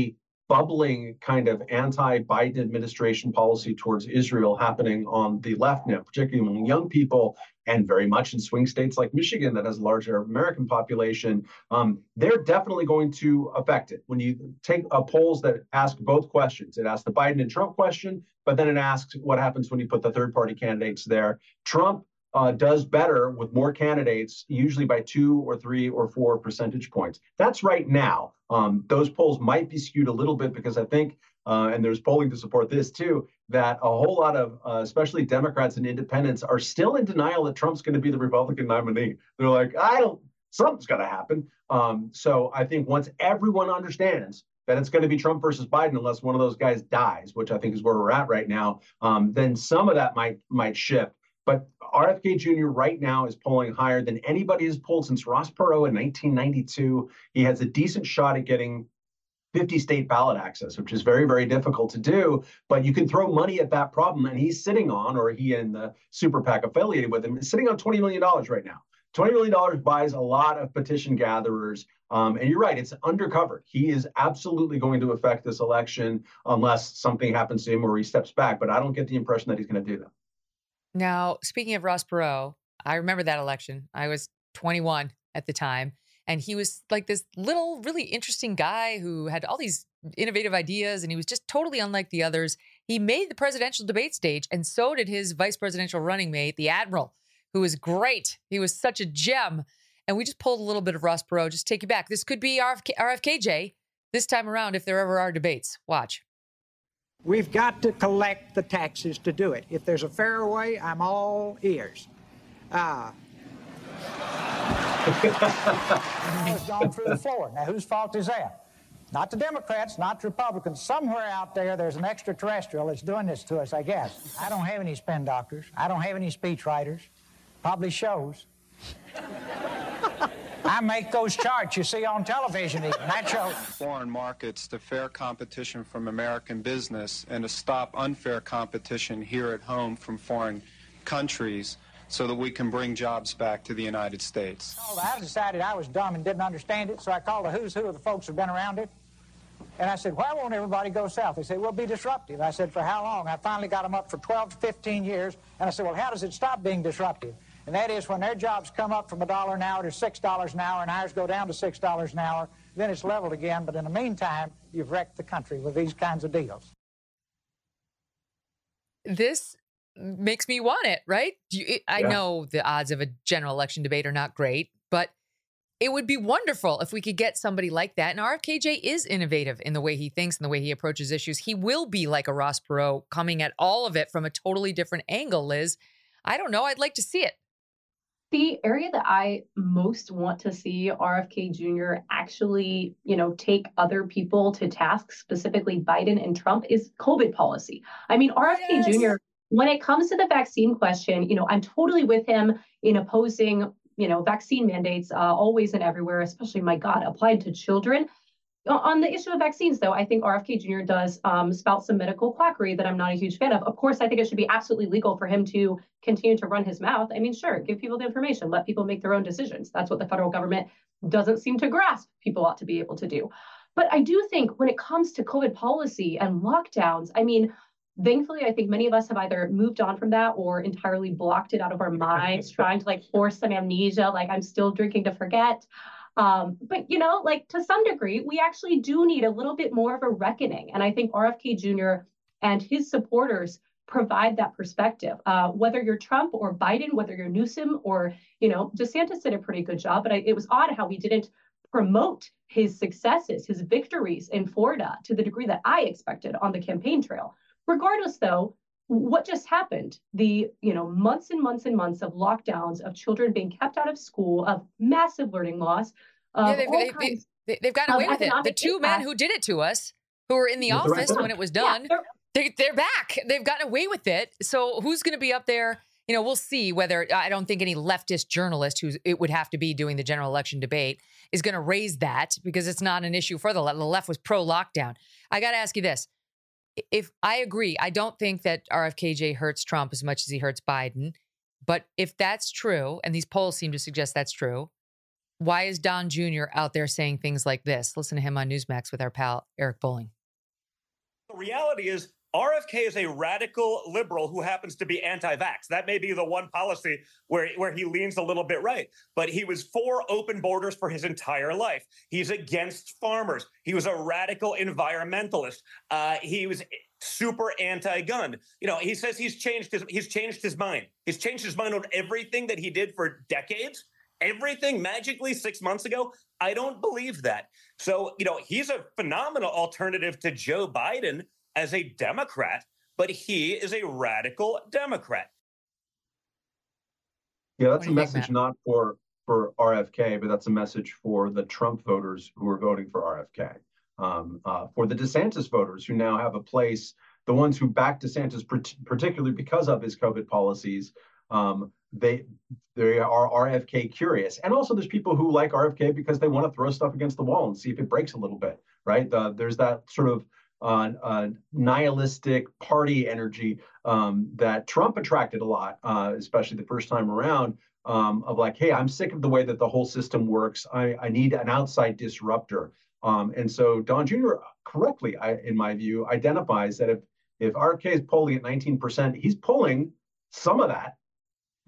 bubbling kind of anti-Biden administration policy towards Israel happening on the left now, particularly among young people, and very much in swing states like Michigan that has a larger American population. Um, they're definitely going to affect it. When you take uh, polls that ask both questions, it asks the Biden and Trump question, but then it asks what happens when you put the third-party candidates there. Trump uh, does better with more candidates, usually by two or three or four percentage points. That's right now. Um, those polls might be skewed a little bit because I think, uh, and there's polling to support this too, that a whole lot of, uh, especially Democrats and independents, are still in denial that Trump's going to be the Republican nominee. They're like, I don't, something's going to happen. Um, so I think once everyone understands that it's going to be Trump versus Biden unless one of those guys dies, which I think is where we're at right now, um, then some of that might might shift. But RFK Jr. right now is polling higher than anybody has polled since Ross Perot in 1992. He has a decent shot at getting 50 state ballot access, which is very, very difficult to do. But you can throw money at that problem. And he's sitting on, or he and the super PAC affiliated with him, is sitting on $20 million right now. $20 million buys a lot of petition gatherers. Um, and you're right, it's undercover. He is absolutely going to affect this election unless something happens to him or he steps back. But I don't get the impression that he's going to do that. Now, speaking of Ross Perot, I remember that election. I was 21 at the time. And he was like this little, really interesting guy who had all these innovative ideas and he was just totally unlike the others. He made the presidential debate stage, and so did his vice presidential running mate, the Admiral, who was great. He was such a gem. And we just pulled a little bit of Ross Perot, just take you back. This could be RFK, RFKJ this time around if there ever are debates. Watch. We've got to collect the taxes to do it. If there's a fair way, I'm all ears. Uh, <laughs> it's gone through the floor. Now, whose fault is that? Not the Democrats, not the Republicans. Somewhere out there, there's an extraterrestrial that's doing this to us, I guess. I don't have any spin doctors. I don't have any speech writers. Probably shows. I make those charts you see on television, shows. Foreign markets to fair competition from American business and to stop unfair competition here at home from foreign countries so that we can bring jobs back to the United States. I decided I was dumb and didn't understand it, so I called the who's who of the folks who've been around it. And I said, why won't everybody go south? They said, we'll be disruptive. I said, for how long? I finally got them up for 12 to 15 years. And I said, well, how does it stop being disruptive? And that is when their jobs come up from a dollar an hour to six dollars an hour and ours go down to six dollars an hour, then it's leveled again. But in the meantime, you've wrecked the country with these kinds of deals. This makes me want it, right? You, I yeah. know the odds of a general election debate are not great, but it would be wonderful if we could get somebody like that. And RFKJ is innovative in the way he thinks and the way he approaches issues. He will be like a Ross Perot, coming at all of it from a totally different angle, Liz. I don't know. I'd like to see it the area that I most want to see RFK Jr. actually, you know, take other people to task, specifically Biden and Trump, is COVID policy. I mean, RFK yes. Jr. When it comes to the vaccine question, you know, I'm totally with him in opposing, you know, vaccine mandates uh, always and everywhere, especially, my God, applied to children. On the issue of vaccines, though, I think RFK Jr. does um, spout some medical quackery that I'm not a huge fan of. Of course, I think it should be absolutely legal for him to continue to run his mouth. I mean, sure, give people the information, let people make their own decisions. That's what the federal government doesn't seem to grasp people ought to be able to do. But I do think when it comes to COVID policy and lockdowns, I mean, Thankfully, I think many of us have either moved on from that or entirely blocked it out of our <laughs> minds, trying to like force some amnesia, like I'm still drinking to forget. Um, but you know, like to some degree, we actually do need a little bit more of a reckoning. And I think RFK Jr. and his supporters provide that perspective. Uh, whether you're Trump or Biden, whether you're Newsom or you know DeSantis did a pretty good job, but I, it was odd how we didn't promote his successes, his victories in Florida to the degree that I expected on the campaign trail. Regardless, though, what just happened? The you know months and months and months of lockdowns of children being kept out of school of massive learning loss yeah, they've, they, they, they've gotten away with it. the two impact. men who did it to us who were in the office right when it was done yeah, they're, they, they're back. They've gotten away with it. So who's going to be up there? You know we'll see whether i don't think any leftist journalist who it would have to be doing the general election debate is going to raise that because it's not an issue for the left the left was pro lockdown i got to ask you this if I agree, I don't think that RFKJ hurts Trump as much as he hurts Biden. But if that's true, and these polls seem to suggest that's true, why is Don Jr. out there saying things like this? Listen to him on Newsmax with our pal Eric Bolling. The reality is RFK is a radical liberal who happens to be anti-vax. That may be the one policy where, where he leans a little bit right. But he was for open borders for his entire life. He's against farmers. He was a radical environmentalist. Uh, he was super anti-gun. You know, he says he's changed his he's changed his mind. He's changed his mind on everything that he did for decades. Everything magically six months ago. I don't believe that. So, you know, he's a phenomenal alternative to Joe Biden as a Democrat, but he is a radical Democrat. Yeah, that's a message not for for RFK, but that's a message for the Trump voters who are voting for RFK. Um, uh, for the DeSantis voters who now have a place, the ones who backed DeSantis particularly because of his COVID policies, um, they they are RFK curious, and also there's people who like RFK because they want to throw stuff against the wall and see if it breaks a little bit, right? there's that sort of uh, uh, nihilistic party energy um, that Trump attracted a lot, uh, especially the first time around. Um, of like, hey, I'm sick of the way that the whole system works. I, I need an outside disruptor. Um, and so Don Jr. correctly, I, in my view, identifies that if if RFK is polling at 19%, he's pulling some of that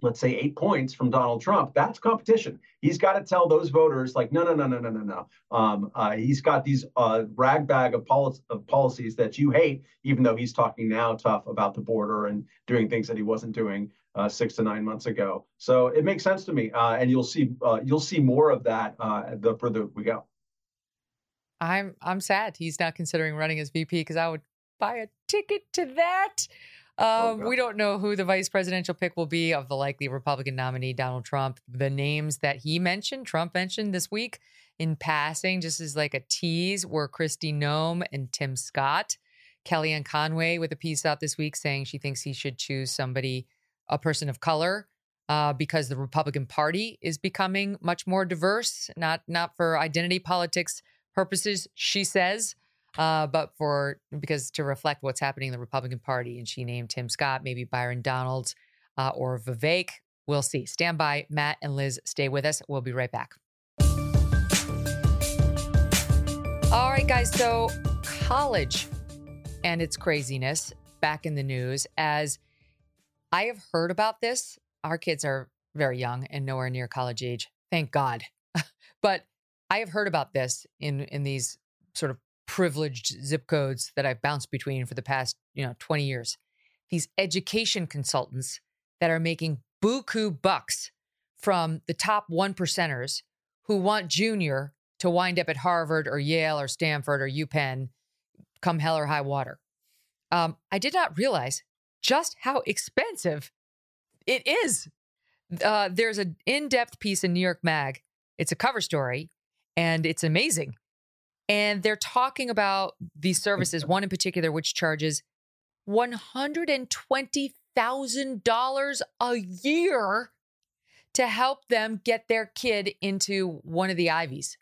let's say eight points from Donald Trump, that's competition. He's got to tell those voters, like, no, no, no, no, no, no, no. Um, uh, he's got these uh, rag bag of, poli- of policies that you hate, even though he's talking now tough about the border and doing things that he wasn't doing uh, six to nine months ago. So it makes sense to me, uh, and you'll see uh, you'll see more of that uh, the further we go. I'm I'm sad he's not considering running as VP because I would buy a ticket to that. Oh, um, we don't know who the vice presidential pick will be of the likely Republican nominee, Donald Trump. The names that he mentioned, Trump mentioned this week in passing, just as like a tease, were Kristi Noem and Tim Scott. Kellyanne Conway with a piece out this week saying she thinks he should choose somebody, a person of color, uh, because the Republican Party is becoming much more diverse, not not for identity politics purposes, she says uh, but for because to reflect what's happening in the Republican Party. And she named Tim Scott, maybe Byron Donalds uh, or Vivek. We'll see. Stand by. Matt and Liz, stay with us. We'll be right back. All right, guys. So, college and its craziness back in the news as I have heard about this. Our kids are very young and nowhere near college age. Thank God. <laughs> but I have heard about this in in these sort of privileged zip codes that I've bounced between for the past, you know, 20 years. These education consultants that are making buku bucks from the top one percenters who want Junior to wind up at Harvard or Yale or Stanford or UPenn come hell or high water. Um, I did not realize just how expensive it is. Uh, there's an in depth piece in New York Mag. It's a cover story and it's amazing. And they're talking about these services, one in particular, which charges $120,000 a year to help them get their kid into one of the Ivies.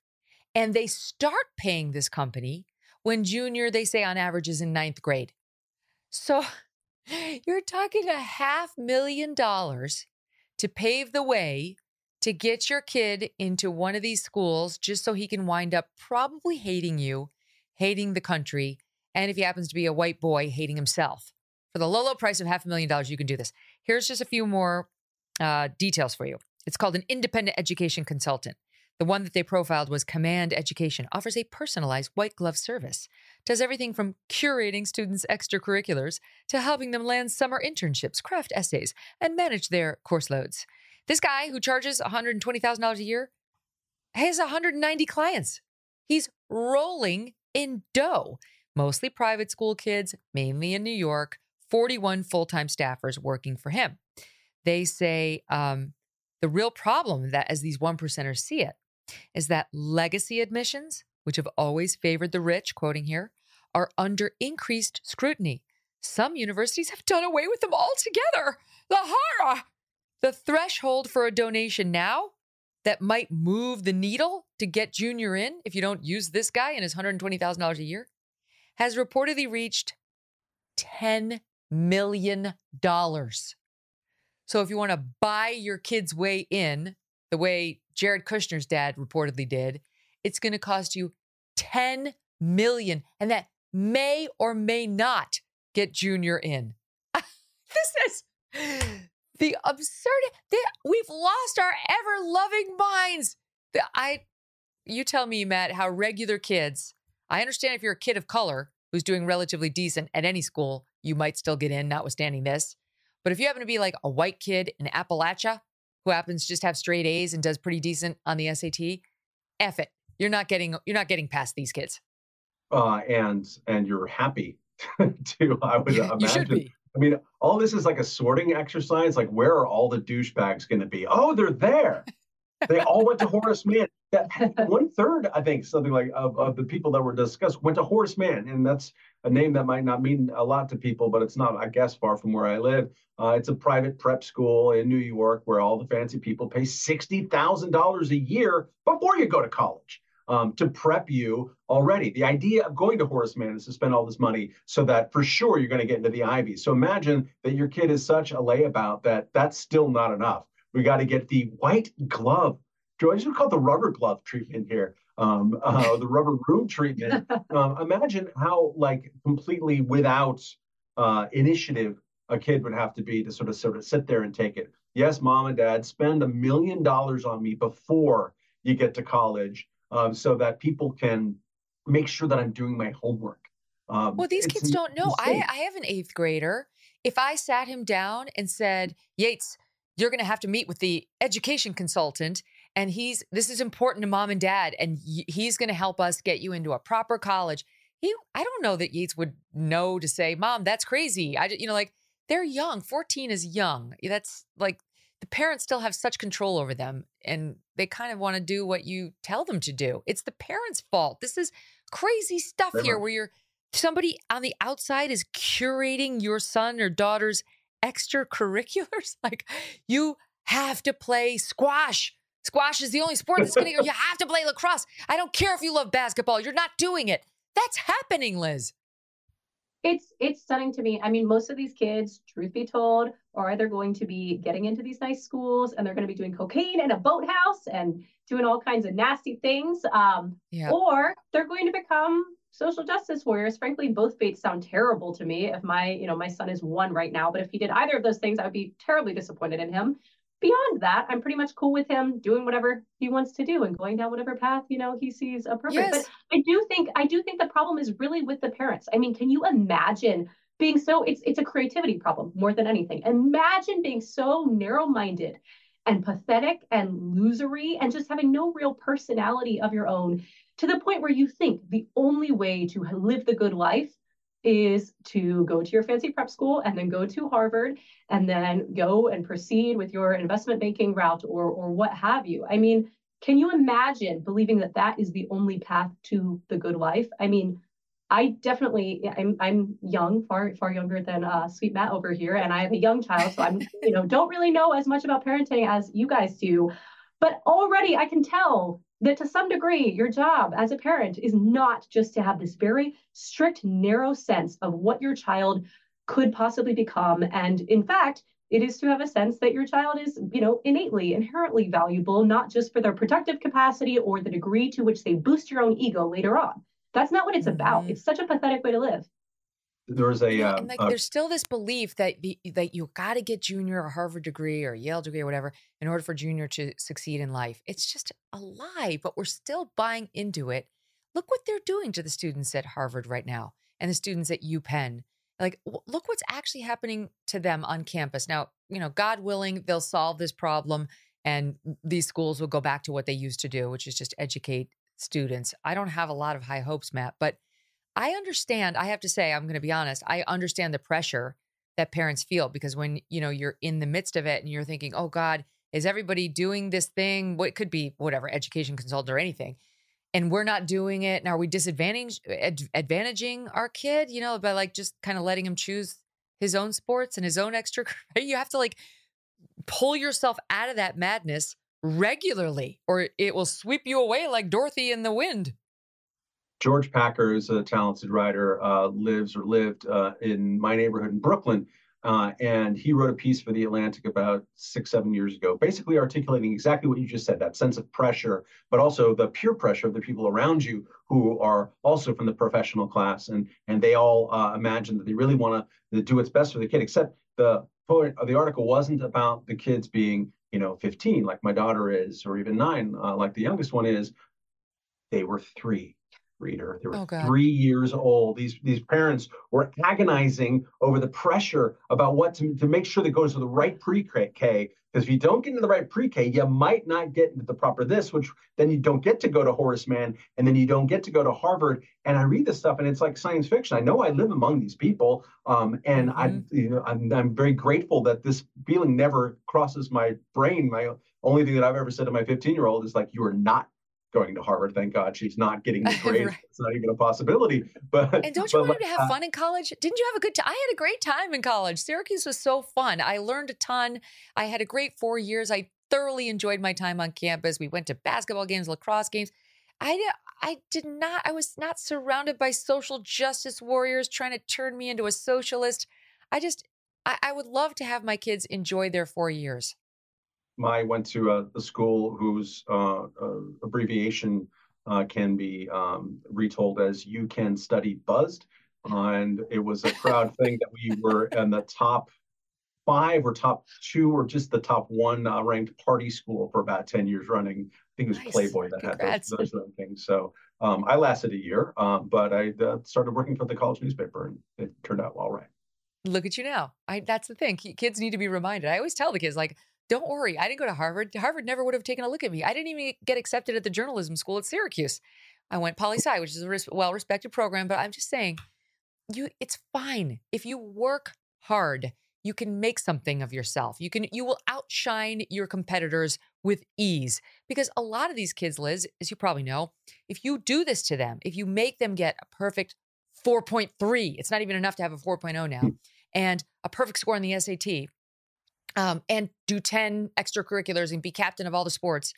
And they start paying this company when junior, they say on average, is in ninth grade. So <laughs> you're talking a half million dollars to pave the way to get your kid into one of these schools just so he can wind up probably hating you, hating the country, and if he happens to be a white boy, hating himself. For the low, low price of half a million dollars, you can do this. Here's just a few more uh, details for you. It's called an independent education consultant. The one that they profiled was Command Education, offers a personalized white glove service, does everything from curating students' extracurriculars to helping them land summer internships, craft essays, and manage their course loads. This guy who charges $120,000 a year has 190 clients. He's rolling in dough, mostly private school kids, mainly in New York, 41 full time staffers working for him. They say um, the real problem that, as these one percenters see it, is that legacy admissions, which have always favored the rich, quoting here, are under increased scrutiny. Some universities have done away with them altogether. The horror! The threshold for a donation now that might move the needle to get Junior in if you don't use this guy and his $120,000 a year has reportedly reached $10 million. So if you want to buy your kid's way in, the way Jared Kushner's dad reportedly did, it's going to cost you 10 million and that may or may not get Junior in. <laughs> this is the absurd the, we've lost our ever loving minds. The, I you tell me Matt how regular kids, I understand if you're a kid of color who's doing relatively decent at any school, you might still get in notwithstanding this. But if you happen to be like a white kid in Appalachia who happens to just have straight A's and does pretty decent on the SAT, F it. You're not getting you're not getting past these kids. Uh, and and you're happy <laughs> to I would <laughs> imagine. I mean, all this is like a sorting exercise. Like, where are all the douchebags going to be? Oh, they're there. they all went to Horace Mann. That <laughs> one third, I think, something like of, of the people that were discussed went to Horace Mann, and that's a name that might not mean a lot to people, but it's not, I guess, far from where I live. Uh, it's a private prep school in New York where all the fancy people pay $60,000 a year before you go to college um, to prep you already. The idea of going to Horace Mann is to spend all this money so that for sure you're going to get into the Ivy. So imagine that your kid is such a layabout that that's still not enough. We got to get the white glove. I should call it the rubber glove treatment here um, <laughs> uh, the rubber room treatment. <laughs> Um, imagine how like completely without uh, initiative a kid would have to be to sort of sort of sit there and take it. Yes, mom and dad, spend a million dollars on me before you get to college, um, so that people can make sure that I'm doing my homework. Um, well, these kids don't know. I, I have an eighth grader. If I sat him down and said, Yates, you're going to have to meet with the education consultant and he's this is important to mom and dad and he's going to help us get you into a proper college he i don't know that yates would know to say mom that's crazy i you know like they're young 14 is young that's like the parents still have such control over them and they kind of want to do what you tell them to do it's the parents fault this is crazy stuff here where you're somebody on the outside is curating your son or daughter's extracurriculars <laughs> like you have to play squash Squash is the only sport that's going <laughs> to, you have to play lacrosse. I don't care if you love basketball, you're not doing it. That's happening, Liz. It's it's stunning to me. I mean, most of these kids, truth be told, are either going to be getting into these nice schools and they're going to be doing cocaine in a boathouse and doing all kinds of nasty things, um, yeah. or they're going to become social justice warriors. Frankly, both fates sound terrible to me. If my you know my son is one right now, but if he did either of those things, I would be terribly disappointed in him beyond that, I'm pretty much cool with him doing whatever he wants to do and going down whatever path, you know, he sees appropriate. Yes. But I do think I do think the problem is really with the parents. I mean, can you imagine being so it's it's a creativity problem more than anything. Imagine being so narrow-minded and pathetic and losery and just having no real personality of your own to the point where you think the only way to live the good life is to go to your fancy prep school and then go to Harvard and then go and proceed with your investment banking route or or what have you. I mean, can you imagine believing that that is the only path to the good life? I mean, I definitely I'm I'm young, far far younger than uh, sweet Matt over here, and I have a young child, so I'm you know don't really know as much about parenting as you guys do, but already I can tell that to some degree, your job as a parent is not just to have this very strict, narrow sense of what your child could possibly become. And in fact, it is to have a sense that your child is, you know, innately, inherently valuable, not just for their productive capacity or the degree to which they boost your own ego later on. That's not what it's about. Mm-hmm. It's such a pathetic way to live. There was a, know, uh, like uh, there's still this belief that the, that you got to get junior a Harvard degree or Yale degree or whatever in order for junior to succeed in life. It's just a lie, but we're still buying into it. Look what they're doing to the students at Harvard right now and the students at UPenn. Like, w- look what's actually happening to them on campus. Now, you know, God willing, they'll solve this problem and these schools will go back to what they used to do, which is just educate students. I don't have a lot of high hopes, Matt, but I understand. I have to say, I'm going to be honest. I understand the pressure that parents feel because when you know you're in the midst of it and you're thinking, "Oh God, is everybody doing this thing? What could be whatever education consultant or anything?" And we're not doing it. And are we disadvantaging ad- advantaging our kid? You know, by like just kind of letting him choose his own sports and his own extra. <laughs> You have to like pull yourself out of that madness regularly, or it will sweep you away like Dorothy in the wind. George Packer is a talented writer, uh, lives or lived uh, in my neighborhood in Brooklyn. Uh, and he wrote a piece for The Atlantic about six, seven years ago, basically articulating exactly what you just said that sense of pressure, but also the peer pressure of the people around you who are also from the professional class. And, and they all uh, imagine that they really want to do what's best for the kid, except the point of the article wasn't about the kids being, you know, 15, like my daughter is, or even nine, uh, like the youngest one is. They were three reader. They were Oh, three years old. These these parents were agonizing over the pressure about what to, to make sure that goes to the right pre-K. Because if you don't get into the right pre-K, you might not get into the proper this, which then you don't get to go to Horace Mann, and then you don't get to go to Harvard. And I read this stuff, and it's like science fiction. I know I live among these people, um, and I, you know, I'm, I'm very grateful that this feeling never crosses my brain. My only thing that I've ever said to my 15 year old is like, "You are not." Going to Harvard, thank God she's not getting the <laughs> grades. Right. It's not even a possibility. But And don't you but want him to have uh, fun in college? Didn't you have a good time? I had a great time in college. Syracuse was so fun. I learned a ton. I had a great four years. I thoroughly enjoyed my time on campus. We went to basketball games, lacrosse games. I did, I did not, I was not surrounded by social justice warriors trying to turn me into a socialist. I just, I, I would love to have my kids enjoy their four years. I went to a, a school whose uh, uh, abbreviation uh, can be um, retold as "You Can Study Buzzed," and it was a proud <laughs> thing that we were in the top five or top two or just the top one uh, ranked party school for about ten years running. I think it was Nice. Playboy that Congrats. had those, those rankings. So um, I lasted a year, um, but I uh, started working for the college newspaper, and it turned out all right. Look at you now. I that's the thing. Kids need to be reminded. I always tell the kids like, don't worry. I didn't go to Harvard. Harvard never would have taken a look at me. I didn't even get accepted at the journalism school at Syracuse. I went poli sci, which is a res- well-respected program. But I'm just saying, you it's fine if you work hard. You can make something of yourself. You can you will outshine your competitors with ease because a lot of these kids, Liz, as you probably know, if you do this to them, if you make them get a perfect 4.3, it's not even enough to have a 4.0 now, hmm. and a perfect score on the SAT, um, and do 10 extracurriculars and be captain of all the sports,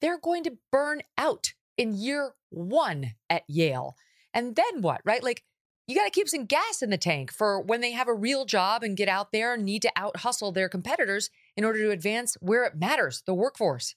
they're going to burn out in year one at Yale. And then what, right? Like, you got to keep some gas in the tank for when they have a real job and get out there and need to out hustle their competitors in order to advance where it matters the workforce.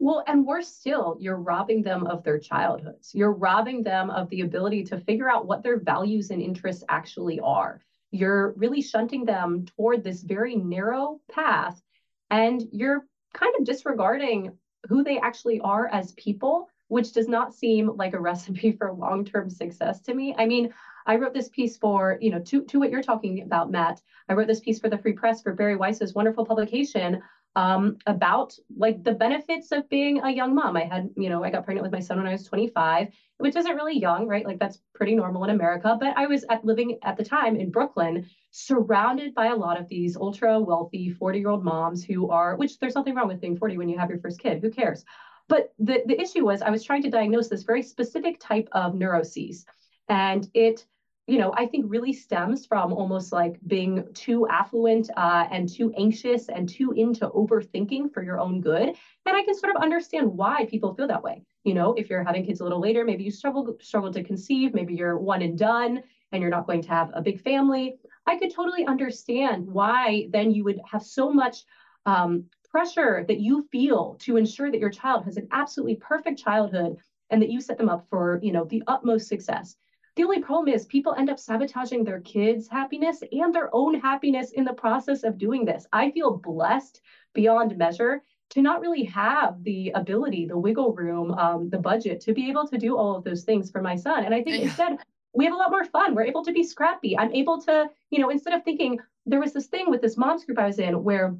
Well, and worse still, you're robbing them of their childhoods. You're robbing them of the ability to figure out what their values and interests actually are. You're really shunting them toward this very narrow path, and you're kind of disregarding who they actually are as people, which does not seem like a recipe for long term success to me. I mean, I wrote this piece for, you know, to, to what you're talking about, Matt. I wrote this piece for the Free Press for Bari Weiss's wonderful publication um, about like the benefits of being a young mom. I had, you know, I got pregnant with my son when I was 25, which isn't really young, right? Like that's pretty normal in America. But I was at living at the time in Brooklyn, surrounded by a lot of these ultra wealthy 40 year old moms who are, which there's nothing wrong with being 40 when you have your first kid. Who cares? But the, the issue was I was trying to diagnose this very specific type of neuroses. And it you know, I think really stems from almost like being too affluent uh, and too anxious and too into overthinking for your own good. And I can sort of understand why people feel that way. You know, if you're having kids a little later, maybe you struggle struggle to conceive, maybe you're one and done, and you're not going to have a big family. I could totally understand why then you would have so much um, pressure that you feel to ensure that your child has an absolutely perfect childhood and that you set them up for you know the utmost success The only problem is people end up sabotaging their kids' happiness and their own happiness in the process of doing this. I feel blessed beyond measure to not really have the ability, the wiggle room, um, the budget to be able to do all of those things for my son. And I think yeah. instead, we have a lot more fun. We're able to be scrappy. I'm able to, you know, instead of thinking, there was this thing with this mom's group I was in where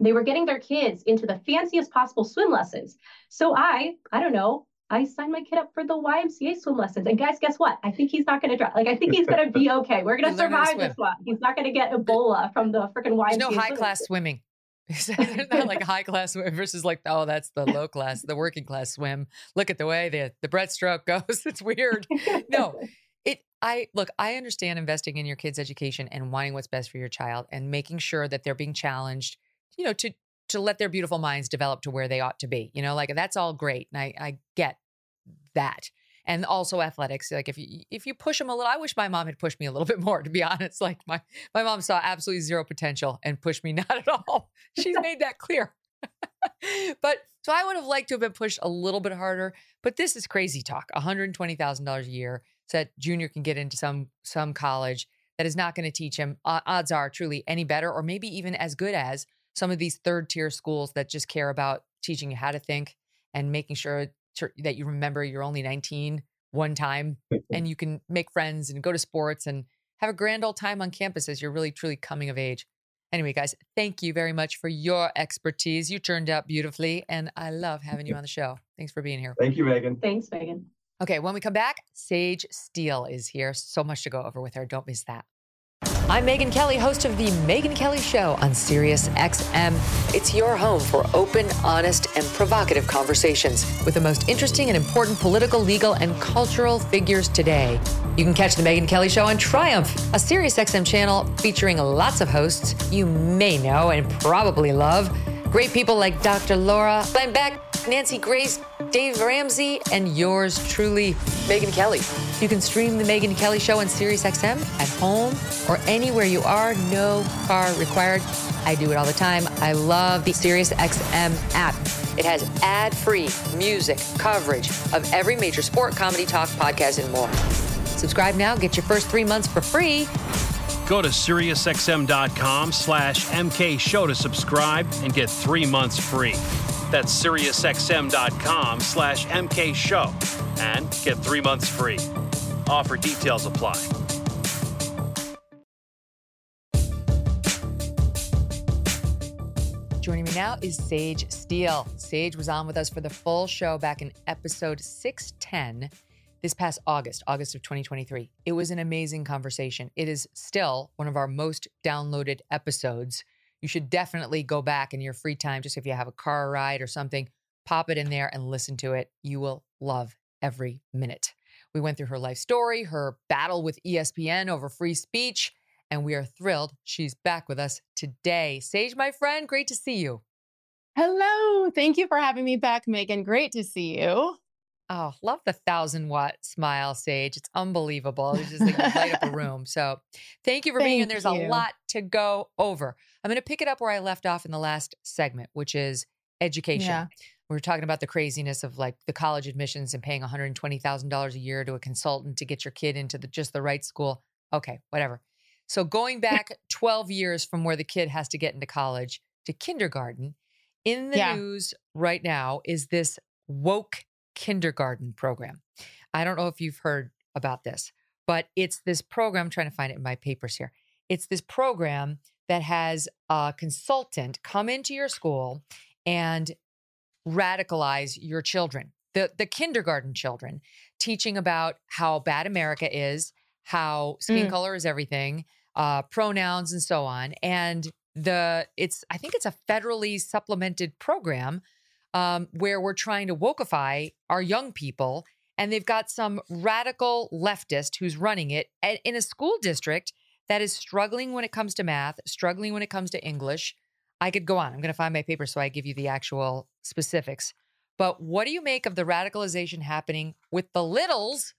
they were getting their kids into the fanciest possible swim lessons. So I, I don't know, I signed my kid up for the YMCA swim lessons. And guys, guess what? I think he's not going to drop. Like, I think he's going to be <laughs> okay. We're going to survive this one. He's not going to get Ebola from the freaking YMCA. There's no high class swimming. <laughs> There's not like <laughs> high class swim versus like, oh, that's the low class, the working class swim. Look at the way the, the breaststroke goes. It's weird. No, it, I look, I understand investing in your kid's education and wanting what's best for your child and making sure that they're being challenged, you know, to, to let their beautiful minds develop to where they ought to be. You know, like that's all great. And I, I get that and also athletics. Like if you if you push them a little, I wish my mom had pushed me a little <laughs> bit more. To be honest, like my my mom saw absolutely zero potential and pushed me <laughs> not at all. She's made that clear. <laughs> but so I would have liked to have been pushed a little bit harder. But this is crazy talk. One hundred twenty thousand dollars a year so that junior can get into some some college that is not going to teach him. Uh, odds are truly any better, or maybe even as good as some of these third tier schools that just care about teaching you how to think and making sure to, that you remember you're only 19 one time <laughs> and you can make friends and go to sports and have a grand old time on campus as you're really truly coming of age. Anyway, guys, thank you very much for your expertise. You turned out beautifully, and I love having you on the show. Thanks for being here. Thank you, Megyn. Thanks, Megyn. Okay, when we come back, Sage Steele is here. So much to go over with her. Don't miss that. I'm Megyn Kelly, host of The Megyn Kelly Show on Sirius XM. It's your home for open, honest, and provocative conversations with the most interesting and important political, legal, and cultural figures today. You can catch The Megyn Kelly Show on Triumph, a Sirius XM channel featuring lots of hosts you may know and probably love. Great people like Dr. Laura Glenn Beck, Nancy Grace, Dave Ramsey, and yours truly, Megyn Kelly. You can stream The Megyn Kelly Show on SiriusXM at home or anywhere you are, no car required. I do it all the time. I love the SiriusXM app. It has ad free music coverage of every major sport, comedy, talk, podcast, and more. Subscribe now, get your first three months for free. Go to SiriusXM.com slash MK Show to subscribe and get three months free. That's SiriusXM.com slash MK Show and get three months free. Offer details apply. Joining me now is Sage Steele. Sage was on with us for the full show back in episode 610 this past August, August of 2023. It was an amazing conversation. It is still one of our most downloaded episodes you should definitely go back in your free time, just if you have a car ride or something, pop it in there and listen to it. You will love every minute. We went through her life story, her battle with ESPN over free speech, and we are thrilled she's back with us today. Sage, my friend, great to see you. Hello. Thank you for having me back, Megyn. Great to see you. Oh, love the thousand watt smile, Sage. It's unbelievable. It's just like light up a <laughs> room. So thank you for thank being here. There's you. a lot to go over. I'm going to pick it up where I left off in the last segment, which is education. Yeah. We were talking about the craziness of like the college admissions and paying $120,000 a year to a consultant to get your kid into the just the right school. Okay, whatever. So going back <laughs> 12 years from where the kid has to get into college to kindergarten, in the yeah. news right now is this woke kindergarten program. I don't know if you've heard about this, but it's this program, I'm trying to find it in my papers here. It's this program that has a consultant come into your school and radicalize your children, the, the kindergarten children, teaching about how bad America is, how skin mm. color is everything, uh, pronouns, and so on. And the it's I think it's a federally supplemented program um, where we're trying to wokeify our young people. And they've got some radical leftist who's running it in a school district that is struggling when it comes to math, struggling when it comes to English. I could go on. I'm going to find my paper so I give you the actual specifics. But what do you make of the radicalization happening with the littles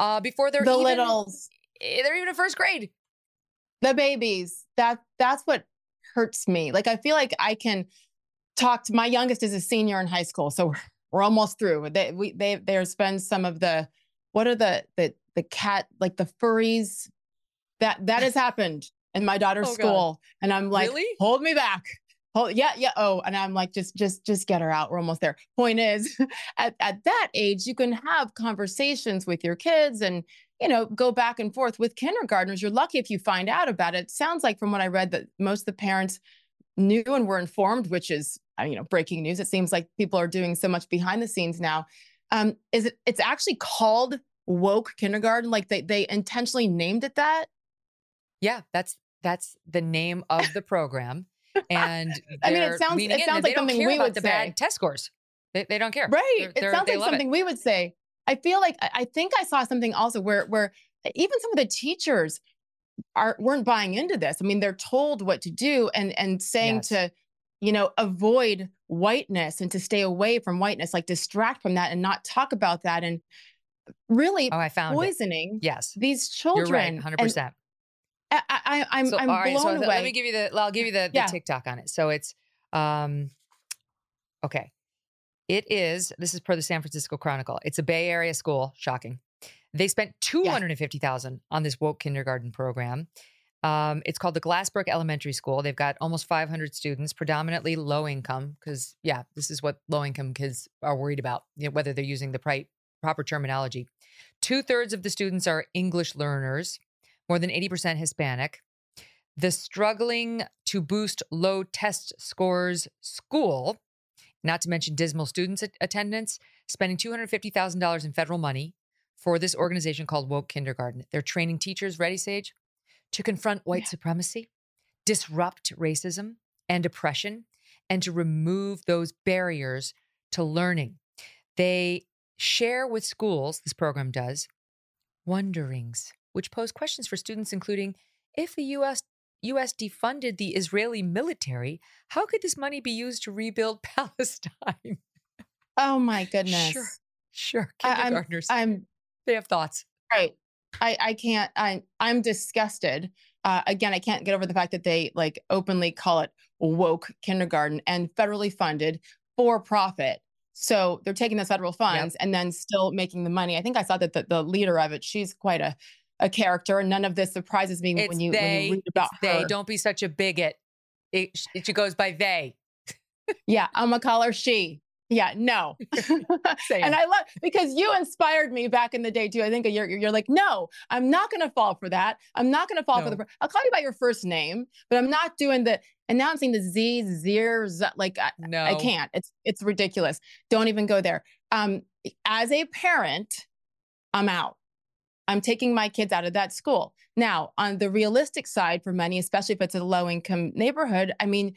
uh, before they're the even, littles? Eh, they're even in first grade. The babies. That that's what hurts me. Like I feel like I can talk to my youngest is a senior in high school, so we're, we're almost through. They we they there's been some of the what are the the the cat, like the furries. That that has happened in my daughter's Oh, God. school, and I'm like, Really? hold me back. Hold, yeah, yeah. Oh, and I'm like, just, just, just get her out. We're almost there. Point is, <laughs> at at that age, you can have conversations with your kids and you know go back and forth with kindergartners. You're lucky if you find out about it. It sounds like from what I read that most of the parents knew and were informed, which is uh, you know breaking news. It seems like people are doing so much behind the scenes now. Um, is it? It's actually called woke kindergarten. Like they they intentionally named it that. Yeah, that's that's the name of the program. And <laughs> I mean, it sounds- it sounds like something we would the say. bad test scores. They, they don't care. Right. They're- it they're- sounds like love it. something we would say. I feel like I think I saw something also where where even some of the teachers are weren't buying into this. I mean, they're told what to do and and saying Yes. to, you know, avoid whiteness and to stay away from whiteness, like distract from that and not talk about that and really Oh, I found it. poisoning Yes. these You're children. right, 100%. I, I, I'm so, I'm all right, blown so away. let me give you the I'll give you the, the Yeah. TikTok on it. So it's um okay. It is this is per the San Francisco Chronicle. It's a Bay Area school, shocking. They spent 250,000 on this woke kindergarten program. Um, it's called the Glassbrook Elementary School. They've got almost 500 students, predominantly low income, because yeah, this is what low income kids are worried about, you know, whether they're using the pri- proper terminology. Two thirds of the students are English learners, more than 80% Hispanic. The struggling to boost low test scores school, not to mention dismal students attendance, spending $250,000 in federal money for this organization called Woke Kindergarten. They're training teachers, ready, Sage, to confront white supremacy, disrupt racism and oppression, and to remove those barriers to learning. They share with schools, this program does, wonderings, which pose questions for students, including if the US US defunded the Israeli military, how could this money be used to rebuild <laughs> Palestine? oh my <laughs> goodness. Sure. Sure. I- I'm- Kindergartners. I'm they have thoughts. Right. I I can't. I I'm disgusted. Uh, again, I can't get over the fact that they like openly call it woke kindergarten and federally funded for profit. So they're taking the federal funds and then still making the money. I think I saw that the, the leader of it, she's quite a a character, and none of this surprises me It's when you they. when you read about it's they. her. Don't be such a bigot. It, it she goes by they. Yeah, I'm gonna call her she. Yeah, no. <laughs> And I love because you inspired me back in the day too. I think you're you're like, no, I'm not gonna fall for that. I'm not gonna fall for the. I'll call you by your first name, but I'm not doing the announcing the Z Z. Like I, no, I can't. It's it's ridiculous. Don't even go there. Um, as a parent, I'm out. I'm taking my kids out of that school. Now, on the realistic side, for many, especially if it's a low income neighborhood, I mean,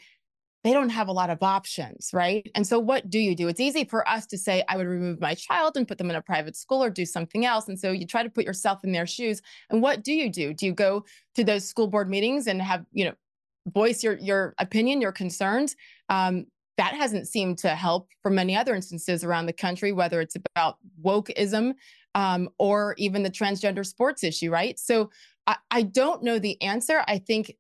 they don't have a lot of options, right? And so, what do you do? It's easy for us to say, I would remove my child and put them in a private school or do something else. And so, you try to put yourself in their shoes. And what do you do? Do you go to those school board meetings and have, you know, voice your your opinion, your concerns? Um, that hasn't seemed to help for many other instances around the country, whether it's about wokeism um, or even the transgender sports issue, right? So I, I don't know the answer. I think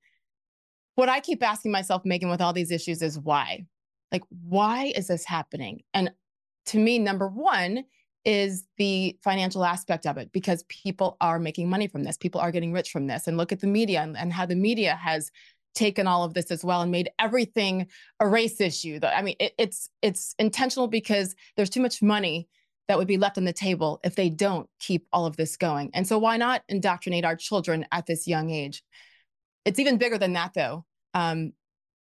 what I keep asking myself, Megyn, with all these issues is why? Like, why is this happening? And to me, number one is the financial aspect of it because people are making money from this. People are getting rich from this. And look at the media and, and how the media has taken all of this as well and made everything a race issue. I mean, it, it's it's intentional because there's too much money that would be left on the table if they don't keep all of this going. And so why not indoctrinate our children at this young age? It's even bigger than that though. Um,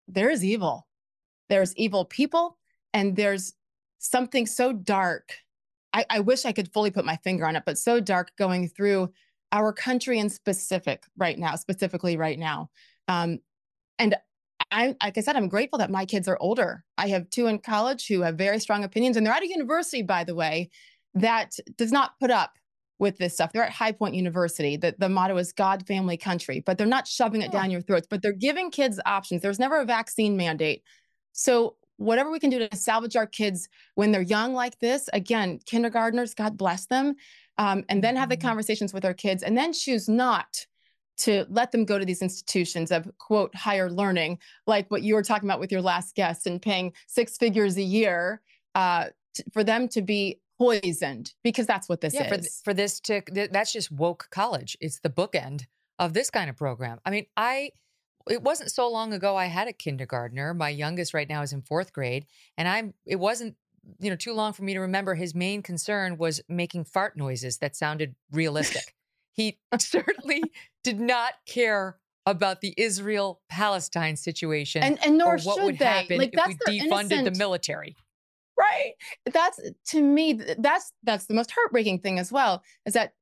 there is evil. There's evil people and there's something so dark. I, I wish I could fully put my finger on it, but so dark going through our country in specific right now, specifically right now. Um, and I, like I said, I'm grateful that my kids are older. I have two in college who have very strong opinions, and they're at a university, by the way, that does not put up with this stuff. They're at High Point University. The, the motto is God, family, country, but they're not shoving it down your throats, but they're giving kids options. There's never a vaccine mandate. So, whatever we can do to salvage our kids when they're young like this, again, kindergartners, God bless them, um, and then have the conversations with our kids and then choose not to let them go to these institutions of quote higher learning, like what you were talking about with your last guest and paying six figures a year uh, t- for them to be poisoned because that's what this yeah, is. For, th- for this to, th- that's just woke college. It's the bookend of this kind of program. I mean, I, it wasn't so long ago I had a kindergartner. My youngest right now is in fourth grade. And I'm, it wasn't, you know, too long for me to remember his main concern was making fart noises that sounded realistic. He <laughs> certainly did not care about the Israel Palestine situation And- and nor or what should would they. happen Like, if that's we defunded the military. right that's to me that's that's the most heartbreaking thing as well is that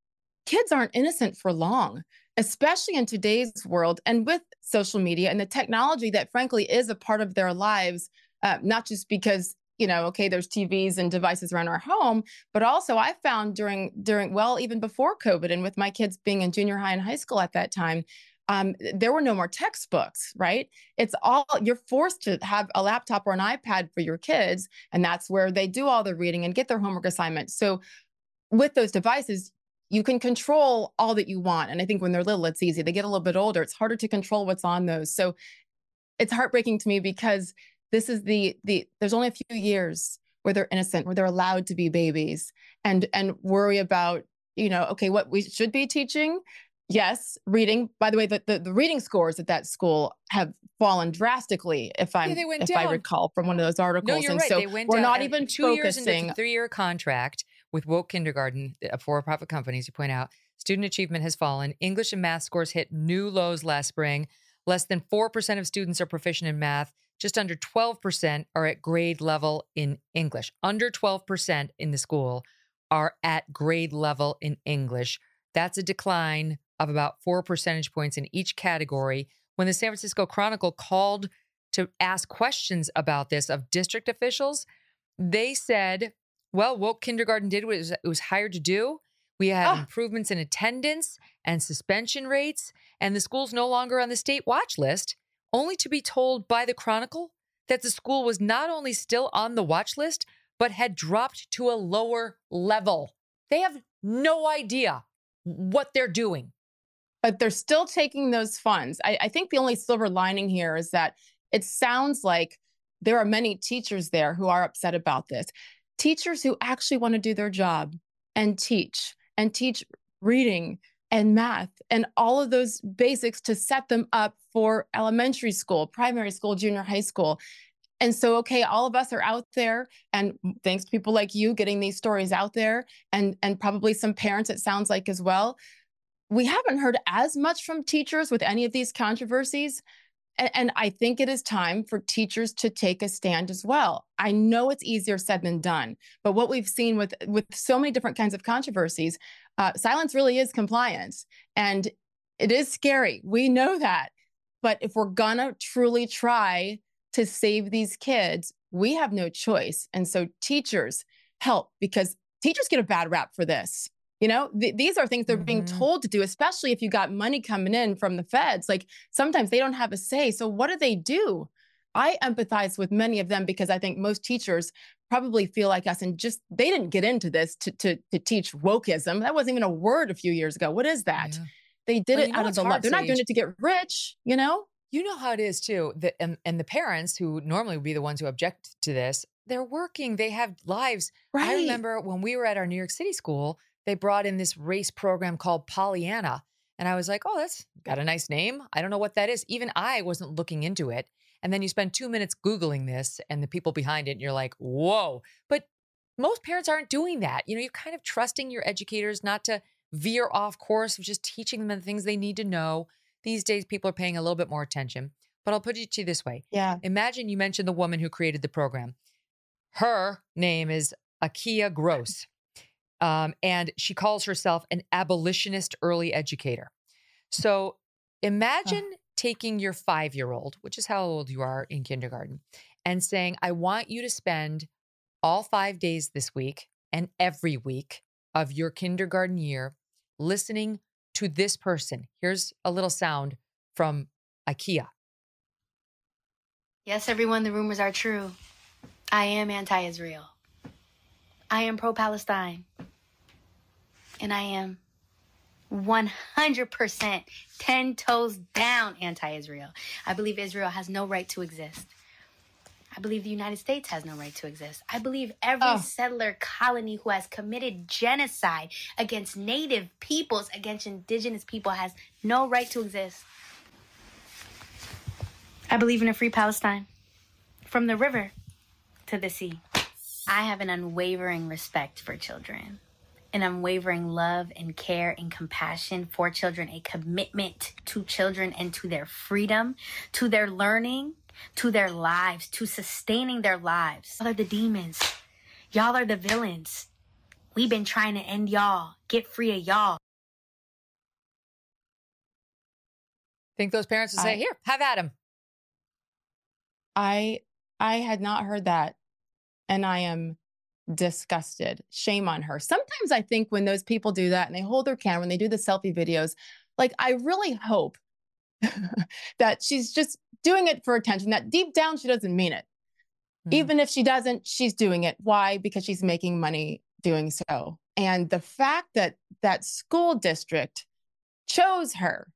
kids aren't innocent for long especially in today's world and with social media and the technology that frankly is a part of their lives uh, not just because you know okay there's tvs and devices around our home but also i found during during well even before covid and with my kids being in junior high and high school at that time um, there were no more textbooks, right? It's all you're forced to have a laptop or an iPad for your kids, and that's where they do all the reading and get their homework assignments. So, with those devices, you can control all that you want. And I think when they're little, it's easy. They get a little bit older, it's harder to control what's on those. So, it's heartbreaking to me because this is the the there's only a few years where they're innocent, where they're allowed to be babies, and and worry about you know okay what we should be teaching Yes, reading. By the way, the, the, the reading scores at that school have fallen drastically. If I'm, they went if I recall from one of those articles, No, you're and right. so they went we're down, not and even two years into focusing. the three-year contract with Woke Kindergarten, a for-profit company, as you point out. Student achievement has fallen. English and math scores hit new lows last spring. Less than four percent of students are proficient in math. Just under twelve percent are at grade level in English. Under twelve percent in the school are at grade level in English. That's a decline of about four percentage points in each category. When the San Francisco Chronicle called to ask questions about this of district officials, they said, well, woke kindergarten did what it was, it was hired to do. We have ah. improvements in attendance and suspension rates, and the school's no longer on the state watch list, only to be told by the Chronicle that the school was not only still on the watch list, but had dropped to a lower level. They have no idea what they're doing. but they're still taking those funds. I, I think the only silver lining here is that it sounds like there are many teachers there who are upset about this. Teachers who actually want to do their job and teach and teach reading and math and all of those basics to set them up for elementary school, primary school, junior high school. And so, okay, all of us are out there, and thanks to people like you getting these stories out there, and and probably some parents, it sounds like as well we haven't heard as much from teachers with any of these controversies. A- And I think it is time for teachers to take a stand as well. I know it's easier said than done, but what we've seen with with so many different kinds of controversies, uh, silence really is compliance, and it is scary. We know that, but if we're gonna truly try to save these kids, we have no choice. And so teachers help because teachers get a bad rap for this. You know, th- these are things they're being told to do, especially if you got money coming in from the feds. Like sometimes they don't have a say. So what do they do? I empathize with many of them because I think most teachers probably feel like us and just they didn't get into this to to, to teach wokeism. That wasn't even a word a few years ago. What is that? They did Well, it out of the love. They're not doing it to get rich, you know? You know how it is too. The, and, and the parents who normally would be the ones who object to this, they're working. They have lives. Right. I remember when we were at our New York City school, they brought in this race program called Pollyanna. And I was like, oh, that's got a nice name. I don't know what that is. Even I wasn't looking into it. And then you spend two minutes Googling this and the people behind it, and you're like, whoa. But most parents aren't doing that. You know, you're kind of trusting your educators not to veer off course of just teaching them the things they need to know. These days, people are paying a little bit more attention. But I'll put it to you this way. Yeah. Imagine you mentioned the woman who created the program. Her name is Akiea Gross. Um, and she calls herself an abolitionist early educator. So imagine taking your five year old, which is how old you are in kindergarten, and saying, I want you to spend all five days this week and every week of your kindergarten year listening to this person. Here's a little sound from Akiea. Yes, everyone, the rumors are true. I am anti Israel. I am pro Palestine. And I am 100% 10 toes down anti Israel. I believe Israel has no right to exist. I believe the United States has no right to exist. I believe every Oh. settler colony who has committed genocide against native peoples, against indigenous people, has no right to exist. I believe in a free Palestine from the river to the sea. I have an unwavering respect for children, an unwavering love and care and compassion for children, a commitment to children and to their freedom, to their learning, to their lives, to sustaining their lives. Y'all are the demons. Y'all are the villains. We've been trying to end y'all, get free of y'all. Think those parents would say, I- "Here, have at him." I I had not heard that and I am disgusted. Shame on her. Sometimes I think when those people do that and they hold their camera and they do the selfie videos, like I really hope <laughs> that she's just doing it for attention, that deep down she doesn't mean it. Hmm. Even if she doesn't, she's doing it. Why? Because she's making money doing so. And the fact that that school district chose her,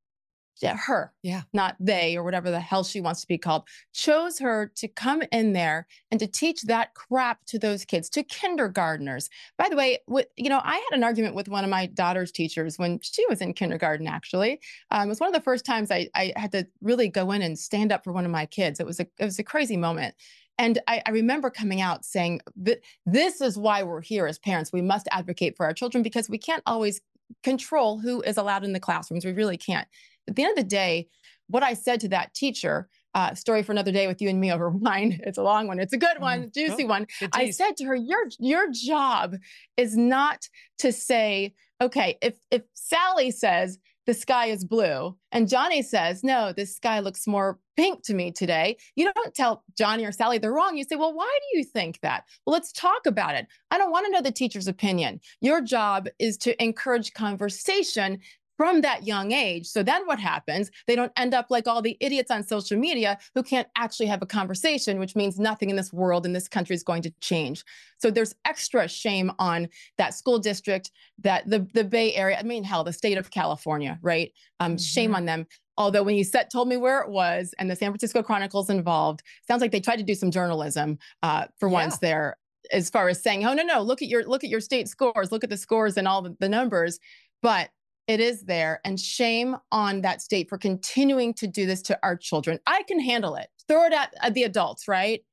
her, yeah, not they or whatever the hell she wants to be called, chose her to come in there and to teach that crap to those kids, to kindergartners. By the way, with, you know, I had an argument with one of my daughter's teachers when she was in kindergarten. Actually, um, it was one of the first times I, I had to really go in and stand up for one of my kids. It was a it was a crazy moment. And I, I remember coming out saying that this is why we're here as parents. We must advocate for our children because we can't always control who is allowed in the classrooms. We really can't. At the end of the day, what I said to that teacher, uh, story for another day with you and me over <laughs> wine. It's a long one. It's a good one, juicy one. good I said to her, "Your your job is not to say, okay, if if Sally says the sky is blue and Johnny says, no, the sky looks more pink to me today, you don't tell Johnny or Sally they're wrong. You say, well, why do you think that? Well, let's talk about it. I don't want to know the teacher's opinion. Your job is to encourage conversation from that young age. So then what happens? They don't end up like all the idiots on social media who can't actually have a conversation, which means nothing in this world in this country is going to change. So there's extra shame on that school district, that the the Bay Area, I mean hell, the state of California, right? Um shame on them. Although when you set told me where it was and the San Francisco Chronicle's involved, sounds like they tried to do some journalism uh, for once there as far as saying, oh no, no, look at your look at your state scores, look at the scores and all the, the numbers. But it is there. And shame on that state for continuing to do this to our children. I can handle it. Throw it at, at the adults, right?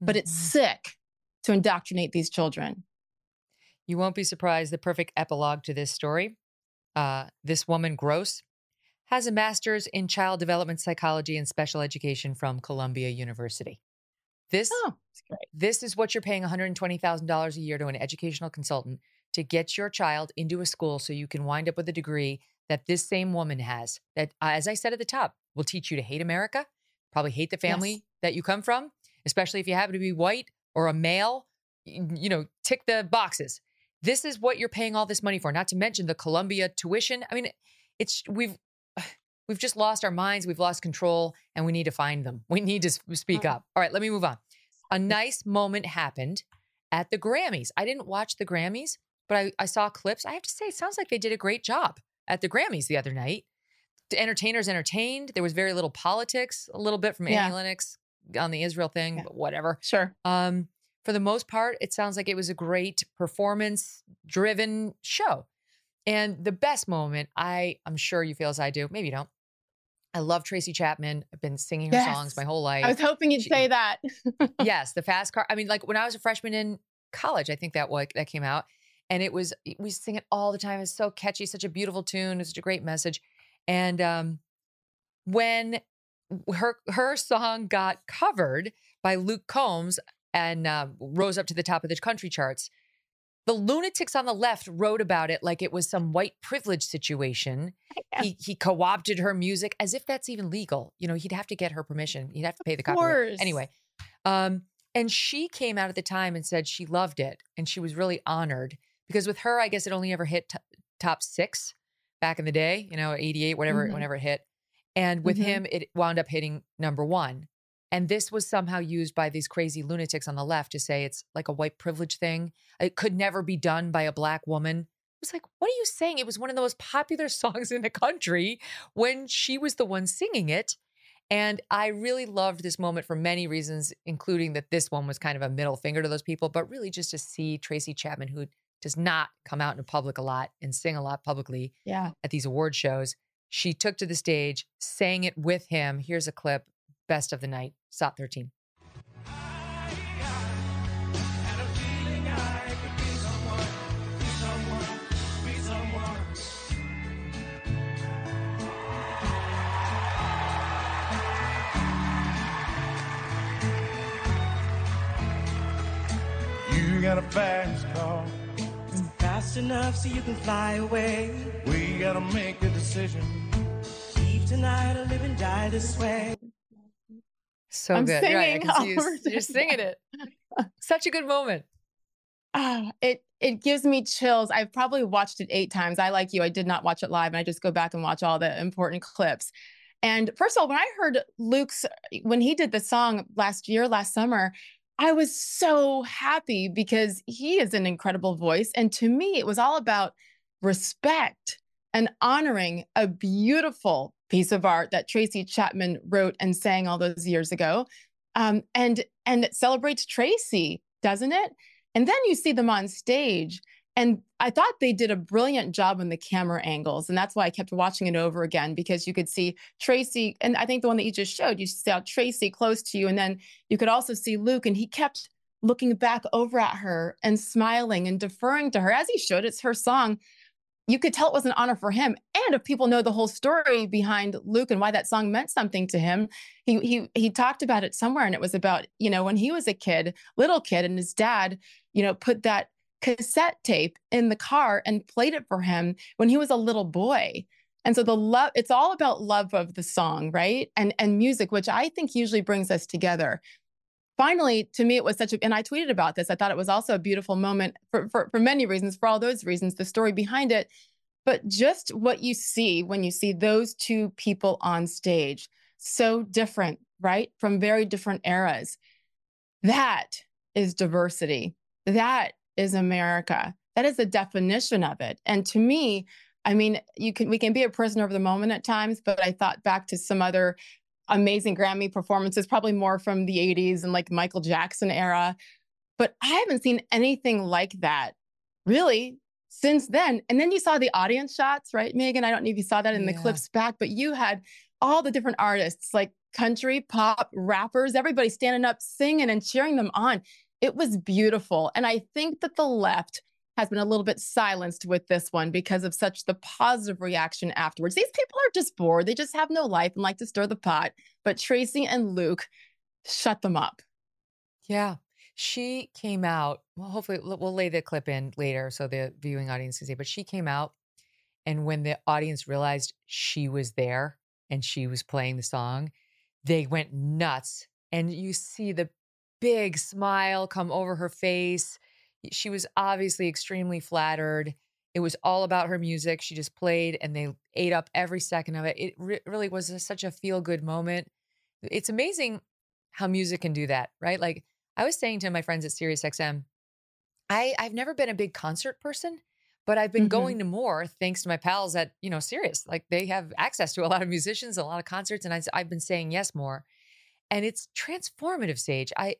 But it's sick to indoctrinate these children. You won't be surprised. The perfect epilogue to this story. Uh, this woman, Gross, has a master's in child development psychology and special education from Columbia University. This, this is what you're paying $120,000 a year to an educational consultant to get your child into a school so you can wind up with a degree that this same woman has. That, uh, as I said at the top, will teach you to hate America, probably hate the family Yes. that you come from, especially if you happen to be white or a male. You know, tick the boxes. This is what you're paying all this money for. Not to mention the Columbia tuition. I mean, it's we've <sighs> we've just lost our minds. We've lost control, and we need to find them. We need to speak up. All right, let me move on. A nice moment happened at the Grammys. I didn't watch the Grammys, but I, I saw clips. I have to say, it sounds like they did a great job at the Grammys the other night. The entertainers entertained. There was very little politics, a little bit from Yeah. Annie Lennox on the Israel thing, but whatever. Sure. Um, for the most part, it sounds like it was a great performance driven show. And the best moment, I I'm sure you feel as I do. Maybe you don't. I love Tracy Chapman. I've been singing her Yes. songs my whole life. I was hoping you'd say that. <laughs> yes, the fast car. I mean, like when I was a freshman in college, I think that was that came out, and it was we sing it all the time. It's so catchy, such a beautiful tune, it's such a great message. And um, when her her song got covered by Luke Combs and uh, rose up to the top of the country charts, the lunatics on the left wrote about it like it was some white privilege situation. <laughs> He he co-opted her music as if that's even legal. You know, he'd have to get her permission. He'd have to pay the copyright. course. Anyway, um, and she came out at the time and said she loved it and she was really honored because with her, I guess it only ever hit t- top six back in the day. You know, eighty eight, whatever, Mhm. whenever it hit. And with Mhm. him, it wound up hitting number one. And this was somehow used by these crazy lunatics on the left to say it's like a white privilege thing. It could never be done by a black woman. It was like, what are you saying? It was one of the most popular <laughs> songs in the country when she was the one singing it. And I really loved this moment for many reasons, including that this one was kind of a middle finger to those people, but really just to see Tracy Chapman, who does not come out in public a lot and sing a lot publicly Yeah. at these award shows. She took to the stage, sang it with him. Here's a clip, best of the night, SOT 13. You got a fast car. Fast enough so you can fly away. We gotta make a decision. Leave tonight or live and die this way. So I'm good. Right, I singing can see you, over you're singing it. Such a good moment. Ah, it it gives me chills. I've probably watched it eight times. I like you. I did not watch it live, and I just go back and watch all the important clips. And first of all, when I heard Luke's when he did the song last year, last summer, I was so happy because he is an incredible voice. And to me, it was all about respect and honoring a beautiful piece of art that Tracy Chapman wrote and sang all those years ago. Um, and and it celebrates Tracy, doesn't it? And then you see them on stage. And I thought they did a brilliant job on the camera angles. And that's why I kept watching it over again because you could see Tracy. And I think the one that you just showed, you saw Tracy close to you. And then you could also see Luke, and he kept looking back over at her and smiling and deferring to her as he should. It's her song. You could tell it was an honor for him. And if people know the whole story behind Luke and why that song meant something to him, he he he talked about it somewhere. And it was about, you know, when he was a kid, little kid, and his dad, you know, put that cassette tape in the car and played it for him when he was a little boy. And so the love, it's all about love of the song, right? And and music, which I think usually brings us together. Finally, to me, it was such a, and I tweeted about this. I thought it was also a beautiful moment for, for, for many reasons, for all those reasons, the story behind it, but just what you see when you see those two people on stage, so different, right? From very different eras. That is diversity. That is America. That is the definition of it. And to me, I mean, you can we can be a prisoner of the moment at times, but I thought back to some other amazing Grammy performances, probably more from the 80s and like Michael Jackson era. But I haven't seen anything like that really since then. And then you saw the audience shots, right, Megyn? I don't know if you saw that in the clips back, but you had all the different artists like country, pop, rappers, everybody standing up, singing and cheering them on. It was beautiful. And I think that the left has been a little bit silenced with this one because of such the positive reaction afterwards. These people are just bored. They just have no life and like to stir the pot. But Tracy and Luke shut them up. Yeah. She came out. Well, hopefully we'll lay the clip in later so the viewing audience can see. But she came out, and when the audience realized she was there and she was playing the song, they went nuts. And you see the big smile come over her face. She was obviously extremely flattered. It was all about her music. She just played and they ate up every second of it. It re- really was a- such a feel good moment. It's amazing how music can do that, right? Like I was saying to my friends at SiriusXM, I I've never been a big concert person, but I've been Mhm. going to more thanks to my pals at you know Sirius. Like they have access to a lot of musicians, a lot of concerts, and I, I've been saying yes more, and it's transformative. Sage, I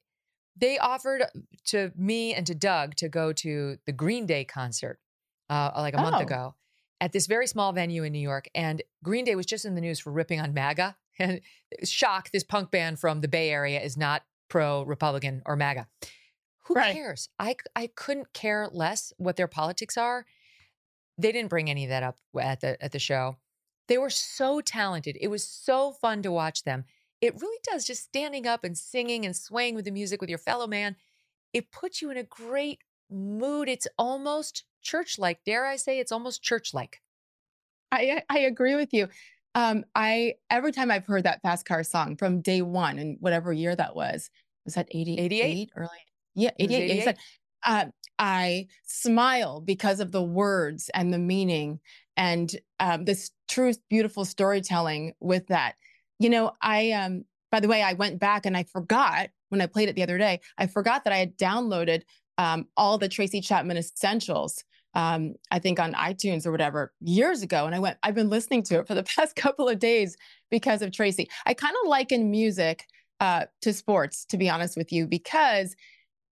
they offered to me and to Doug to go to the Green Day concert uh, like a month Oh. ago at this very small venue in New York, and Green Day was just in the news for ripping on MAGA. <laughs> And shock, this punk band from the Bay Area is not pro Republican or MAGA. Who cares? I, I couldn't care less what their politics are. They didn't bring any of that up at the at the show. They were so talented. It was so fun to watch them. It really does just standing up and singing and swaying with the music with your fellow man. It puts you in a great mood. It's almost church-like. Dare I say it's almost church-like. I I agree with you. Um, I every time I've heard that fast car song from day one and whatever year that was, was that 88? 88? early? Yeah, It was 88. 87. Uh, I smile because of the words and the meaning and um, this true, beautiful storytelling with that. You know, I um, by the way, I went back and I forgot when I played it the other day. I forgot that I had downloaded um, all the Tracy Chapman essentials um, I think on iTunes or whatever years ago. And I went, I've been listening to it for the <laughs> past couple of days because of Tracy. I kind of liken music uh, to sports, to be honest with you, because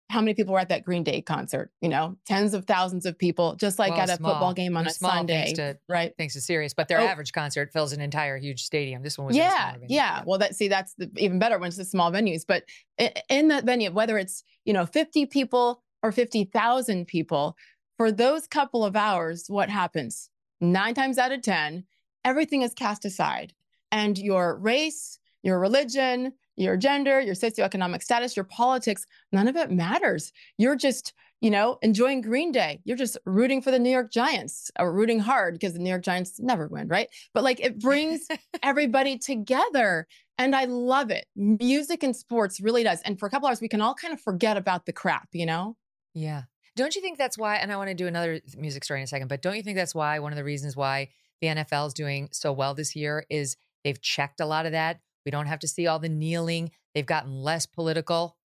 how many people were at that Green Day concert? You know, tens of thousands of people, just like Well, at a small. football game on a Sunday, thanks to, right? Thanks to Sirius, but their Oh. average concert fills an entire huge stadium. This one was in yeah, yeah. Well, that see, that's the even better when it's the small venues. But i- in that venue, whether it's you know fifty people or fifty thousand people, for those couple of hours, what happens? Nine times out of ten, everything is cast aside, and your race, your religion, your gender, your socioeconomic status, your politics, none of it matters. You're just you know, enjoying Green Day. You're just rooting for the New York Giants or rooting hard because the New York Giants never win, right? But like it brings <laughs> everybody together. And I love it. Music and sports really does. And for a couple hours, we can all kind of forget about the crap, you know? Yeah. Don't you think that's why? And I want to do another music story in a second, but don't you think that's why one of the reasons why the NFL is doing so well this year is they've checked a lot of that? We don't have to see all the kneeling. They've gotten less political.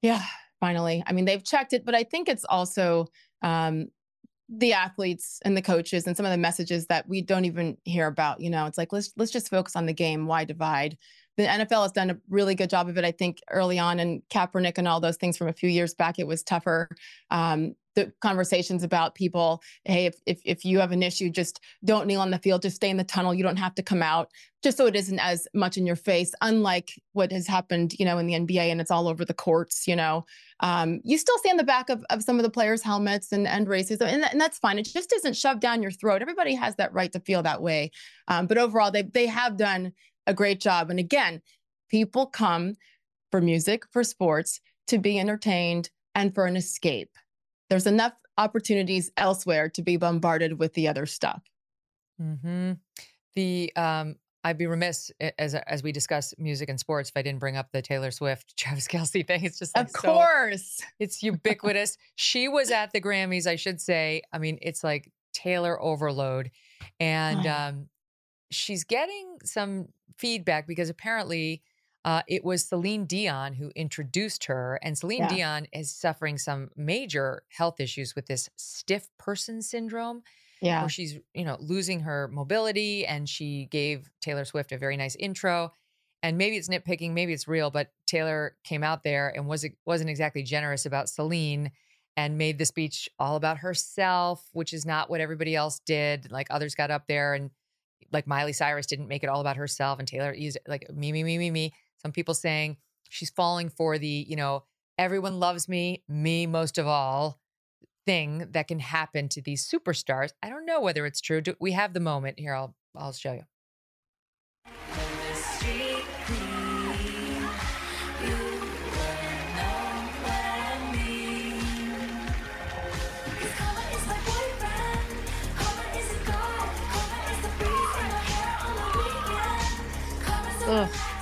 Yeah, finally. I mean, they've checked it, but I think it's also um, the athletes and the coaches and some of the messages that we don't even hear about. You know, it's like let's let's just focus on the game. Why divide? The NFL has done a really good job of it. I think early on, and Kaepernick and all those things from a few years back, it was tougher. Um, the conversations about people, hey, if, if if you have an issue, just don't kneel on the field, just stay in the tunnel. You don't have to come out, just so it isn't as much in your face. Unlike what has happened, you know, in the NBA, and it's all over the courts. You know, um, you still see on the back of, of some of the players' helmets and and racism, and, and that's fine. It just isn't shoved down your throat. Everybody has that right to feel that way. Um, but overall, they they have done a great job. And again, people come for music, for sports, to be entertained, and for an escape. There's enough opportunities elsewhere to be bombarded with the other stuff. hmm The um, I'd be remiss as as we discuss music and sports if I didn't bring up the Taylor Swift <laughs> Travis Kelce thing. It's just like Of so- course. <laughs> it's ubiquitous. she was at the Grammys, I should say. I mean, it's like Taylor overload, and um, she's getting some feedback because apparently. Uh, it was Celine Dion who introduced her, and Celine Yeah. Dion is suffering some major health issues with this stiff person syndrome Yeah. where she's you know losing her mobility and she gave taylor swift a very nice intro and maybe it's nitpicking maybe it's real but taylor came out there and was wasn't exactly generous about celine and made the speech all about herself which is not what everybody else did like others got up there and like miley cyrus didn't make it all about herself and taylor used like me me me me me some people saying she's falling for the you know everyone loves me me most of all thing that can happen to these superstars. I don't know whether it's true. Do, we have the moment here. I'll I'll show you. Ugh.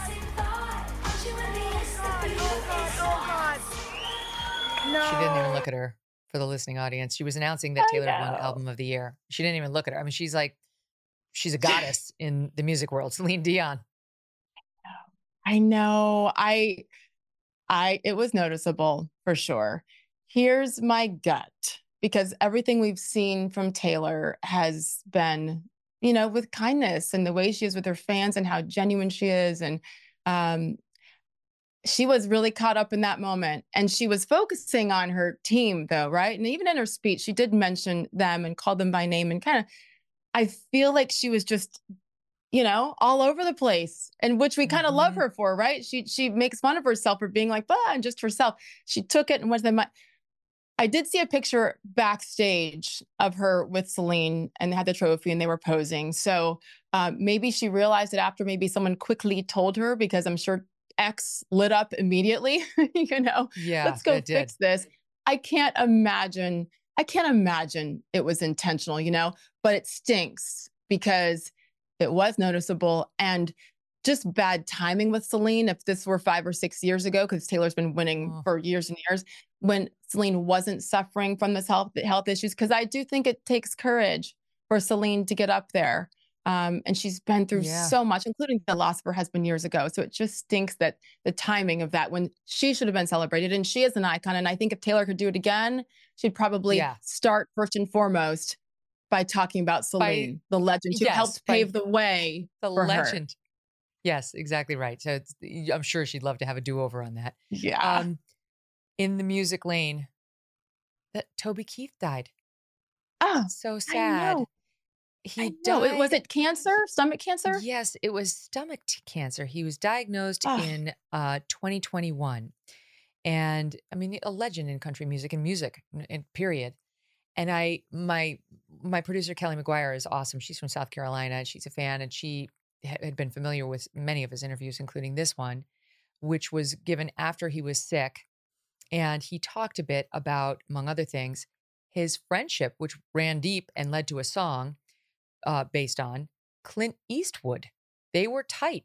She didn't even look at her for the listening audience. She was announcing that I Taylor won album of the year. She didn't even look at her. I mean, she's like she's a <laughs> goddess in the music world. Celine Dion. I know. I I it was noticeable for sure. Here's my gut because everything we've seen from Taylor has been, you know, with kindness and the way she is with her fans and how genuine she is and um she was really caught up in that moment and she was focusing on her team though, right? And even in her speech she did mention them and call them by name and kind of I feel like she was just you know, all over the place, and which we kind of love her for, right? She she makes fun of herself for being like, bah, and just herself. She took it and went to the. I did see a picture backstage of her with Celine, and they had the trophy, and they were posing. So um, maybe she realized it after. Maybe someone quickly told her because I'm sure X lit up immediately. <laughs> you know, Yeah, let's go fix this. I can't imagine. I can't imagine it was intentional, you know, but it stinks because it was noticeable and just bad timing with Celine. If this were five or six years ago, because Taylor's been winning for years and years, when Celine wasn't suffering from this health health issues, because I do think it takes courage for Celine to get up there Um, and she's been through Yeah. so much, including the loss of her husband years ago. So it just stinks that the timing of that when she should have been celebrated and she is an icon. And I think if Taylor could do it again, she'd probably Yeah. start first and foremost by talking about Celine, the legend who yes, helped pave the way The for her. legend. Yes, exactly right. So it's, I'm sure she'd love to have a do over on that. Yeah. Um, in the music lane, that Toby Keith died. Oh, so sad. He died. It- Was it cancer? Stomach cancer? Yes, it was stomach cancer. He was diagnosed Ugh. in uh, 2021, and I mean a legend in country music and music, and period. And I, my my producer Kelly McGuire is awesome. She's from South Carolina, and she's a fan, and she ha- had been familiar with many of his interviews, including this one, which was given after he was sick, and he talked a bit about, among other things, his friendship, which ran deep and led to a song uh, based on Clint Eastwood. They were tight.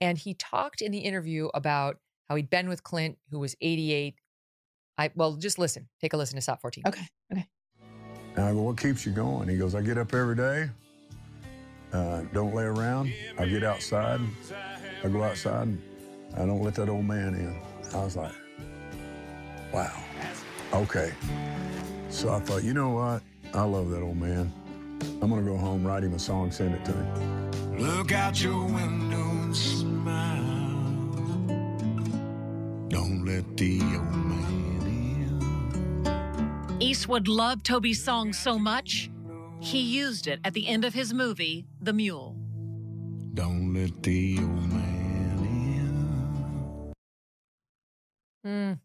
And he talked in the interview about how he'd been with Clint, who was 88. I well, just listen. Take a listen to Stop 14. Okay. Okay. And I go, what keeps you going? He goes, I get up every day, uh, don't lay around. I get outside. I go outside. I don't let that old man in. I was like, wow. Okay. So I thought, you know what? I love that old man. I'm going to go home, write him a song, send it to him. Look out your window and smile. Don't let the old man Eastwood loved Toby's song so much, he used it at the end of his movie, The Mule. Don't let the old man Mm,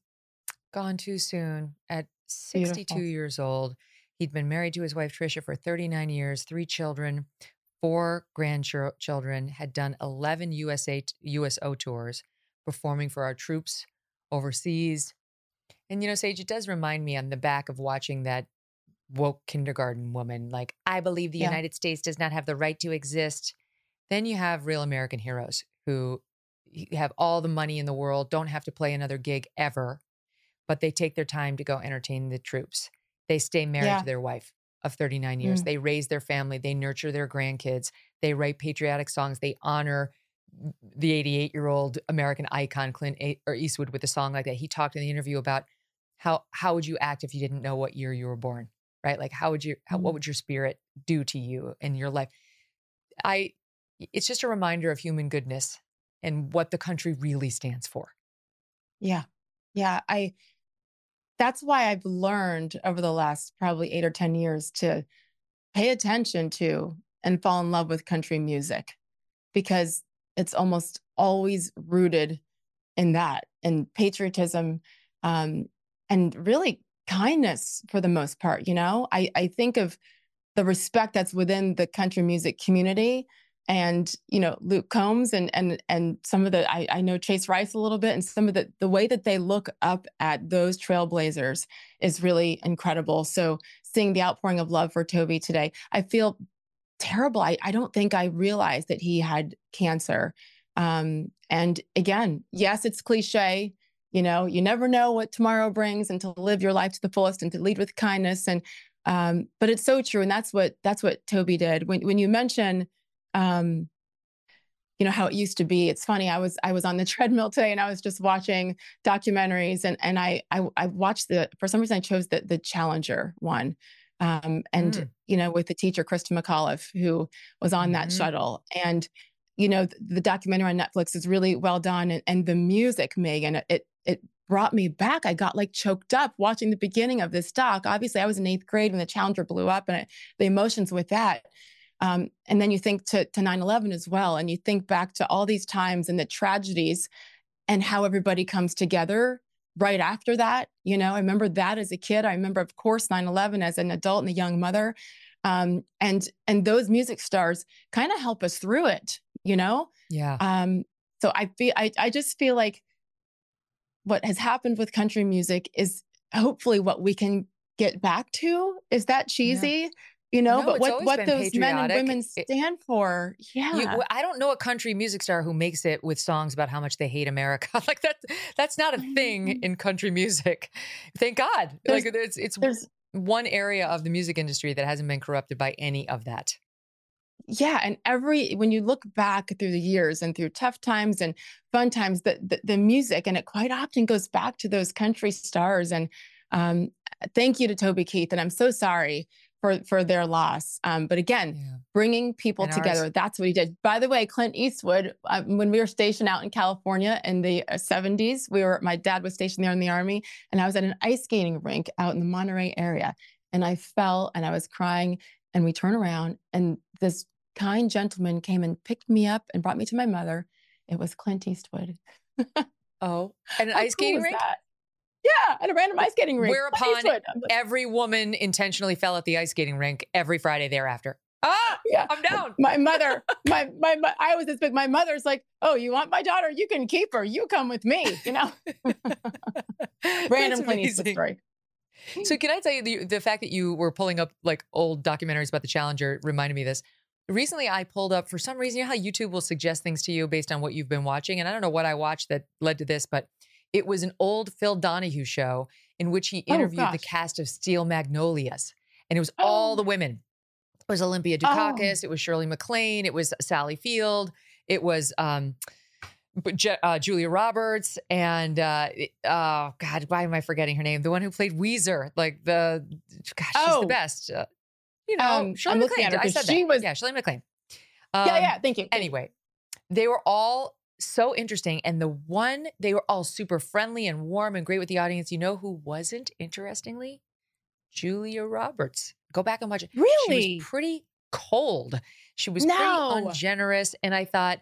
gone too soon at 62 Beautiful. years old. He'd been married to his wife Tricia for 39 years, three children, four grandchildren, had done 11 USA USO tours, performing for our troops overseas. And you know, Sage, it does remind me on the back of watching that woke kindergarten woman, like, I believe the Yeah. United States does not have the right to exist. Then you have real American heroes who have all the money in the world, don't have to play another gig ever, but they take their time to go entertain the troops. They stay married Yeah. to their wife of 39 years. Mm. They raise their family, they nurture their grandkids, they write patriotic songs, they honor the 88 year old American icon Clint A- or Eastwood with a song like that. He talked in the interview about how how would you act if you didn't know what year you were born, right? Like how would you how, what Mhm. would your spirit do to you in your life? I it's just a reminder of human goodness and what the country really stands for. Yeah. Yeah. I, that's why I've learned over the last probably eight or 10 years to pay attention to and fall in love with country music because it's almost always rooted in that and patriotism um, and really kindness for the most part. You know, I, I think of the respect that's within the country music community and you know Luke Combs and and and some of the I, I know Chase Rice a little bit and some of the the way that they look up at those trailblazers is really incredible. So seeing the outpouring of love for Toby today, I feel terrible. I, I don't think I realized that he had cancer. Um, and again, yes, it's cliche. You know, you never know what tomorrow brings, and to live your life to the fullest and to lead with kindness. And um, but it's so true, and that's what that's what Toby did. When when you mention um, you know how it used to be. It's funny i was i was on the <laughs> treadmill today and i was just watching documentaries and and i i, I watched the for some reason i chose the the challenger one um and Mm. you know with the teacher Christa McAuliffe who was on that Mhm. shuttle. And you know the, the documentary on netflix is really well done and, and the music Megyn it it brought me back. I got like choked up watching the beginning of this doc. Obviously i was in eighth grade when the challenger blew up and it, the emotions with that um, and then you think to, to 9-11 as well and you think back to all these times and the tragedies and how everybody comes together right after that you know? I remember that as a kid. I remember of course 9-11 as an adult and a young mother. Um, and and those music stars kind of help us through it you know? Yeah. um, so i feel I, I just feel like what has happened with country music is hopefully what we can get back to. Is that cheesy you know No, but what what those men and patriotic. women It- stand for yeah You, I don't know a country music star who makes it with songs about how much they hate America. <laughs> like that, that's not a thing in country music. <laughs> Thank God. There's- like it's it's there's- one area of the music industry that hasn't been corrupted by any of that. yeah, and every when you look back through the years and through tough times and fun times, the the, the music and it quite often goes back to those country stars. And um, thank you to Toby Keith, and I'm so sorry for for their loss. Um, but again, yeah. bringing people and together, ours. that's what he did. By the way, Clint Eastwood, uh, when we were stationed out in California in the 70s, uh, we were my dad was stationed there in the army, and I was at an ice skating rink out in the Monterey area, and I fell and I was crying. And we turn around, and this kind gentleman came and picked me up and brought me to my mother. It was Clint Eastwood. <laughs> oh, and an ice skating rink. That? Yeah, at a random ice skating rink. Whereupon like, every woman intentionally fell at the ice skating rink every Friday thereafter. Ah, yeah, I'm down. My mother, my, my my I was this big. My mother's like, "Oh, you want my daughter? You can keep her. You come with me." You know, <laughs> random Clint Eastwood story. So can I tell you the, the fact that you were pulling up like old documentaries about the Challenger reminded me of this. Recently, I pulled up for some reason. You know how YouTube will suggest things to you based on what you've been watching, and I don't know what I watched that led to this, but it was an old Phil Donahue show in which he oh, interviewed oh, the cast of Steel Magnolias, and it was oh. all the women. It was Olympia oh. Dukakis, it was Shirley MacLaine, it was Sally Field, it was um, uh, Julia Roberts, and uh, oh God, why am I forgetting her name? The one who played Ouiser, like the gosh, she's the oh. best. Uh, you know, um, Shirley MacLaine. I said she that. Was... Yeah, Shirley MacLaine. Um, yeah, yeah. Thank you. Anyway, they were all so interesting. And the one, they were all super friendly and warm and great with the audience. You know who wasn't, interestingly? Julia Roberts. Go back and watch it. Really? She was pretty cold. She was no. pretty ungenerous. And I thought,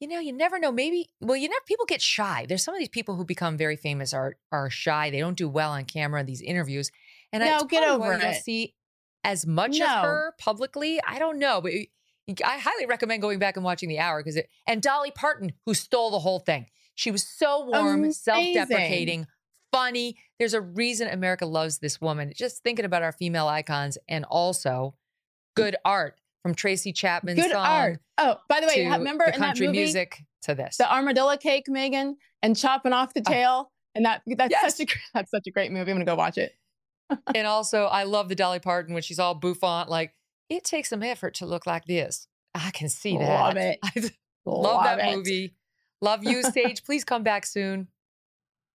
you know, you never know. Maybe, well, you know, people get shy. There's some of these people who become very famous are are shy. They don't do well on camera in these interviews. And no, I get over it. Don't see as much no. of her publicly. I don't know, but eh, I highly recommend going back and watching the hour because it and Dolly Parton, who stole the whole thing. She was so warm, self-deprecating, funny. There's a reason America loves this woman. Just thinking about our female icons and also good art from Tracy Chapman's good song. art. Oh, by the way, remember the in country that movie, music to this the armadillo cake, Megyn, and chopping off the uh, tail, and that that's yes. such a that's such a great movie. I'm gonna go watch it. <laughs> and also, I love the Dolly Parton when she's all bouffant, like it takes some effort to look like this. I can see that. Love it. <laughs> love, love that it. movie. Love you, Sage. <laughs> Please come back soon.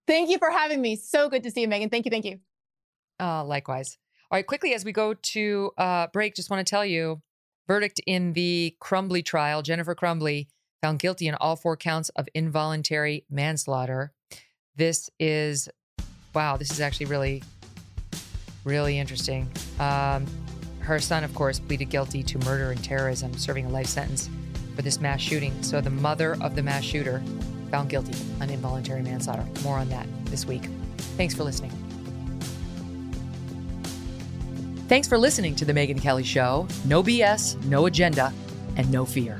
Thank you for having me. So good to see you, Megyn. Thank you. Thank you. Uh, likewise. All right, quickly as we go to uh, break, just want to tell you verdict in the Crumbley trial. Jennifer Crumbley found guilty in all four counts of involuntary manslaughter. This is, wow, this is actually really, really interesting. Um, her son, of course, pleaded guilty to murder and terrorism, serving a life sentence for this mass shooting. So the mother of the mass shooter found guilty on involuntary manslaughter. More on that this week. Thanks for listening. Thanks for listening to The Megyn Kelly Show. No BS, no agenda, and no fear.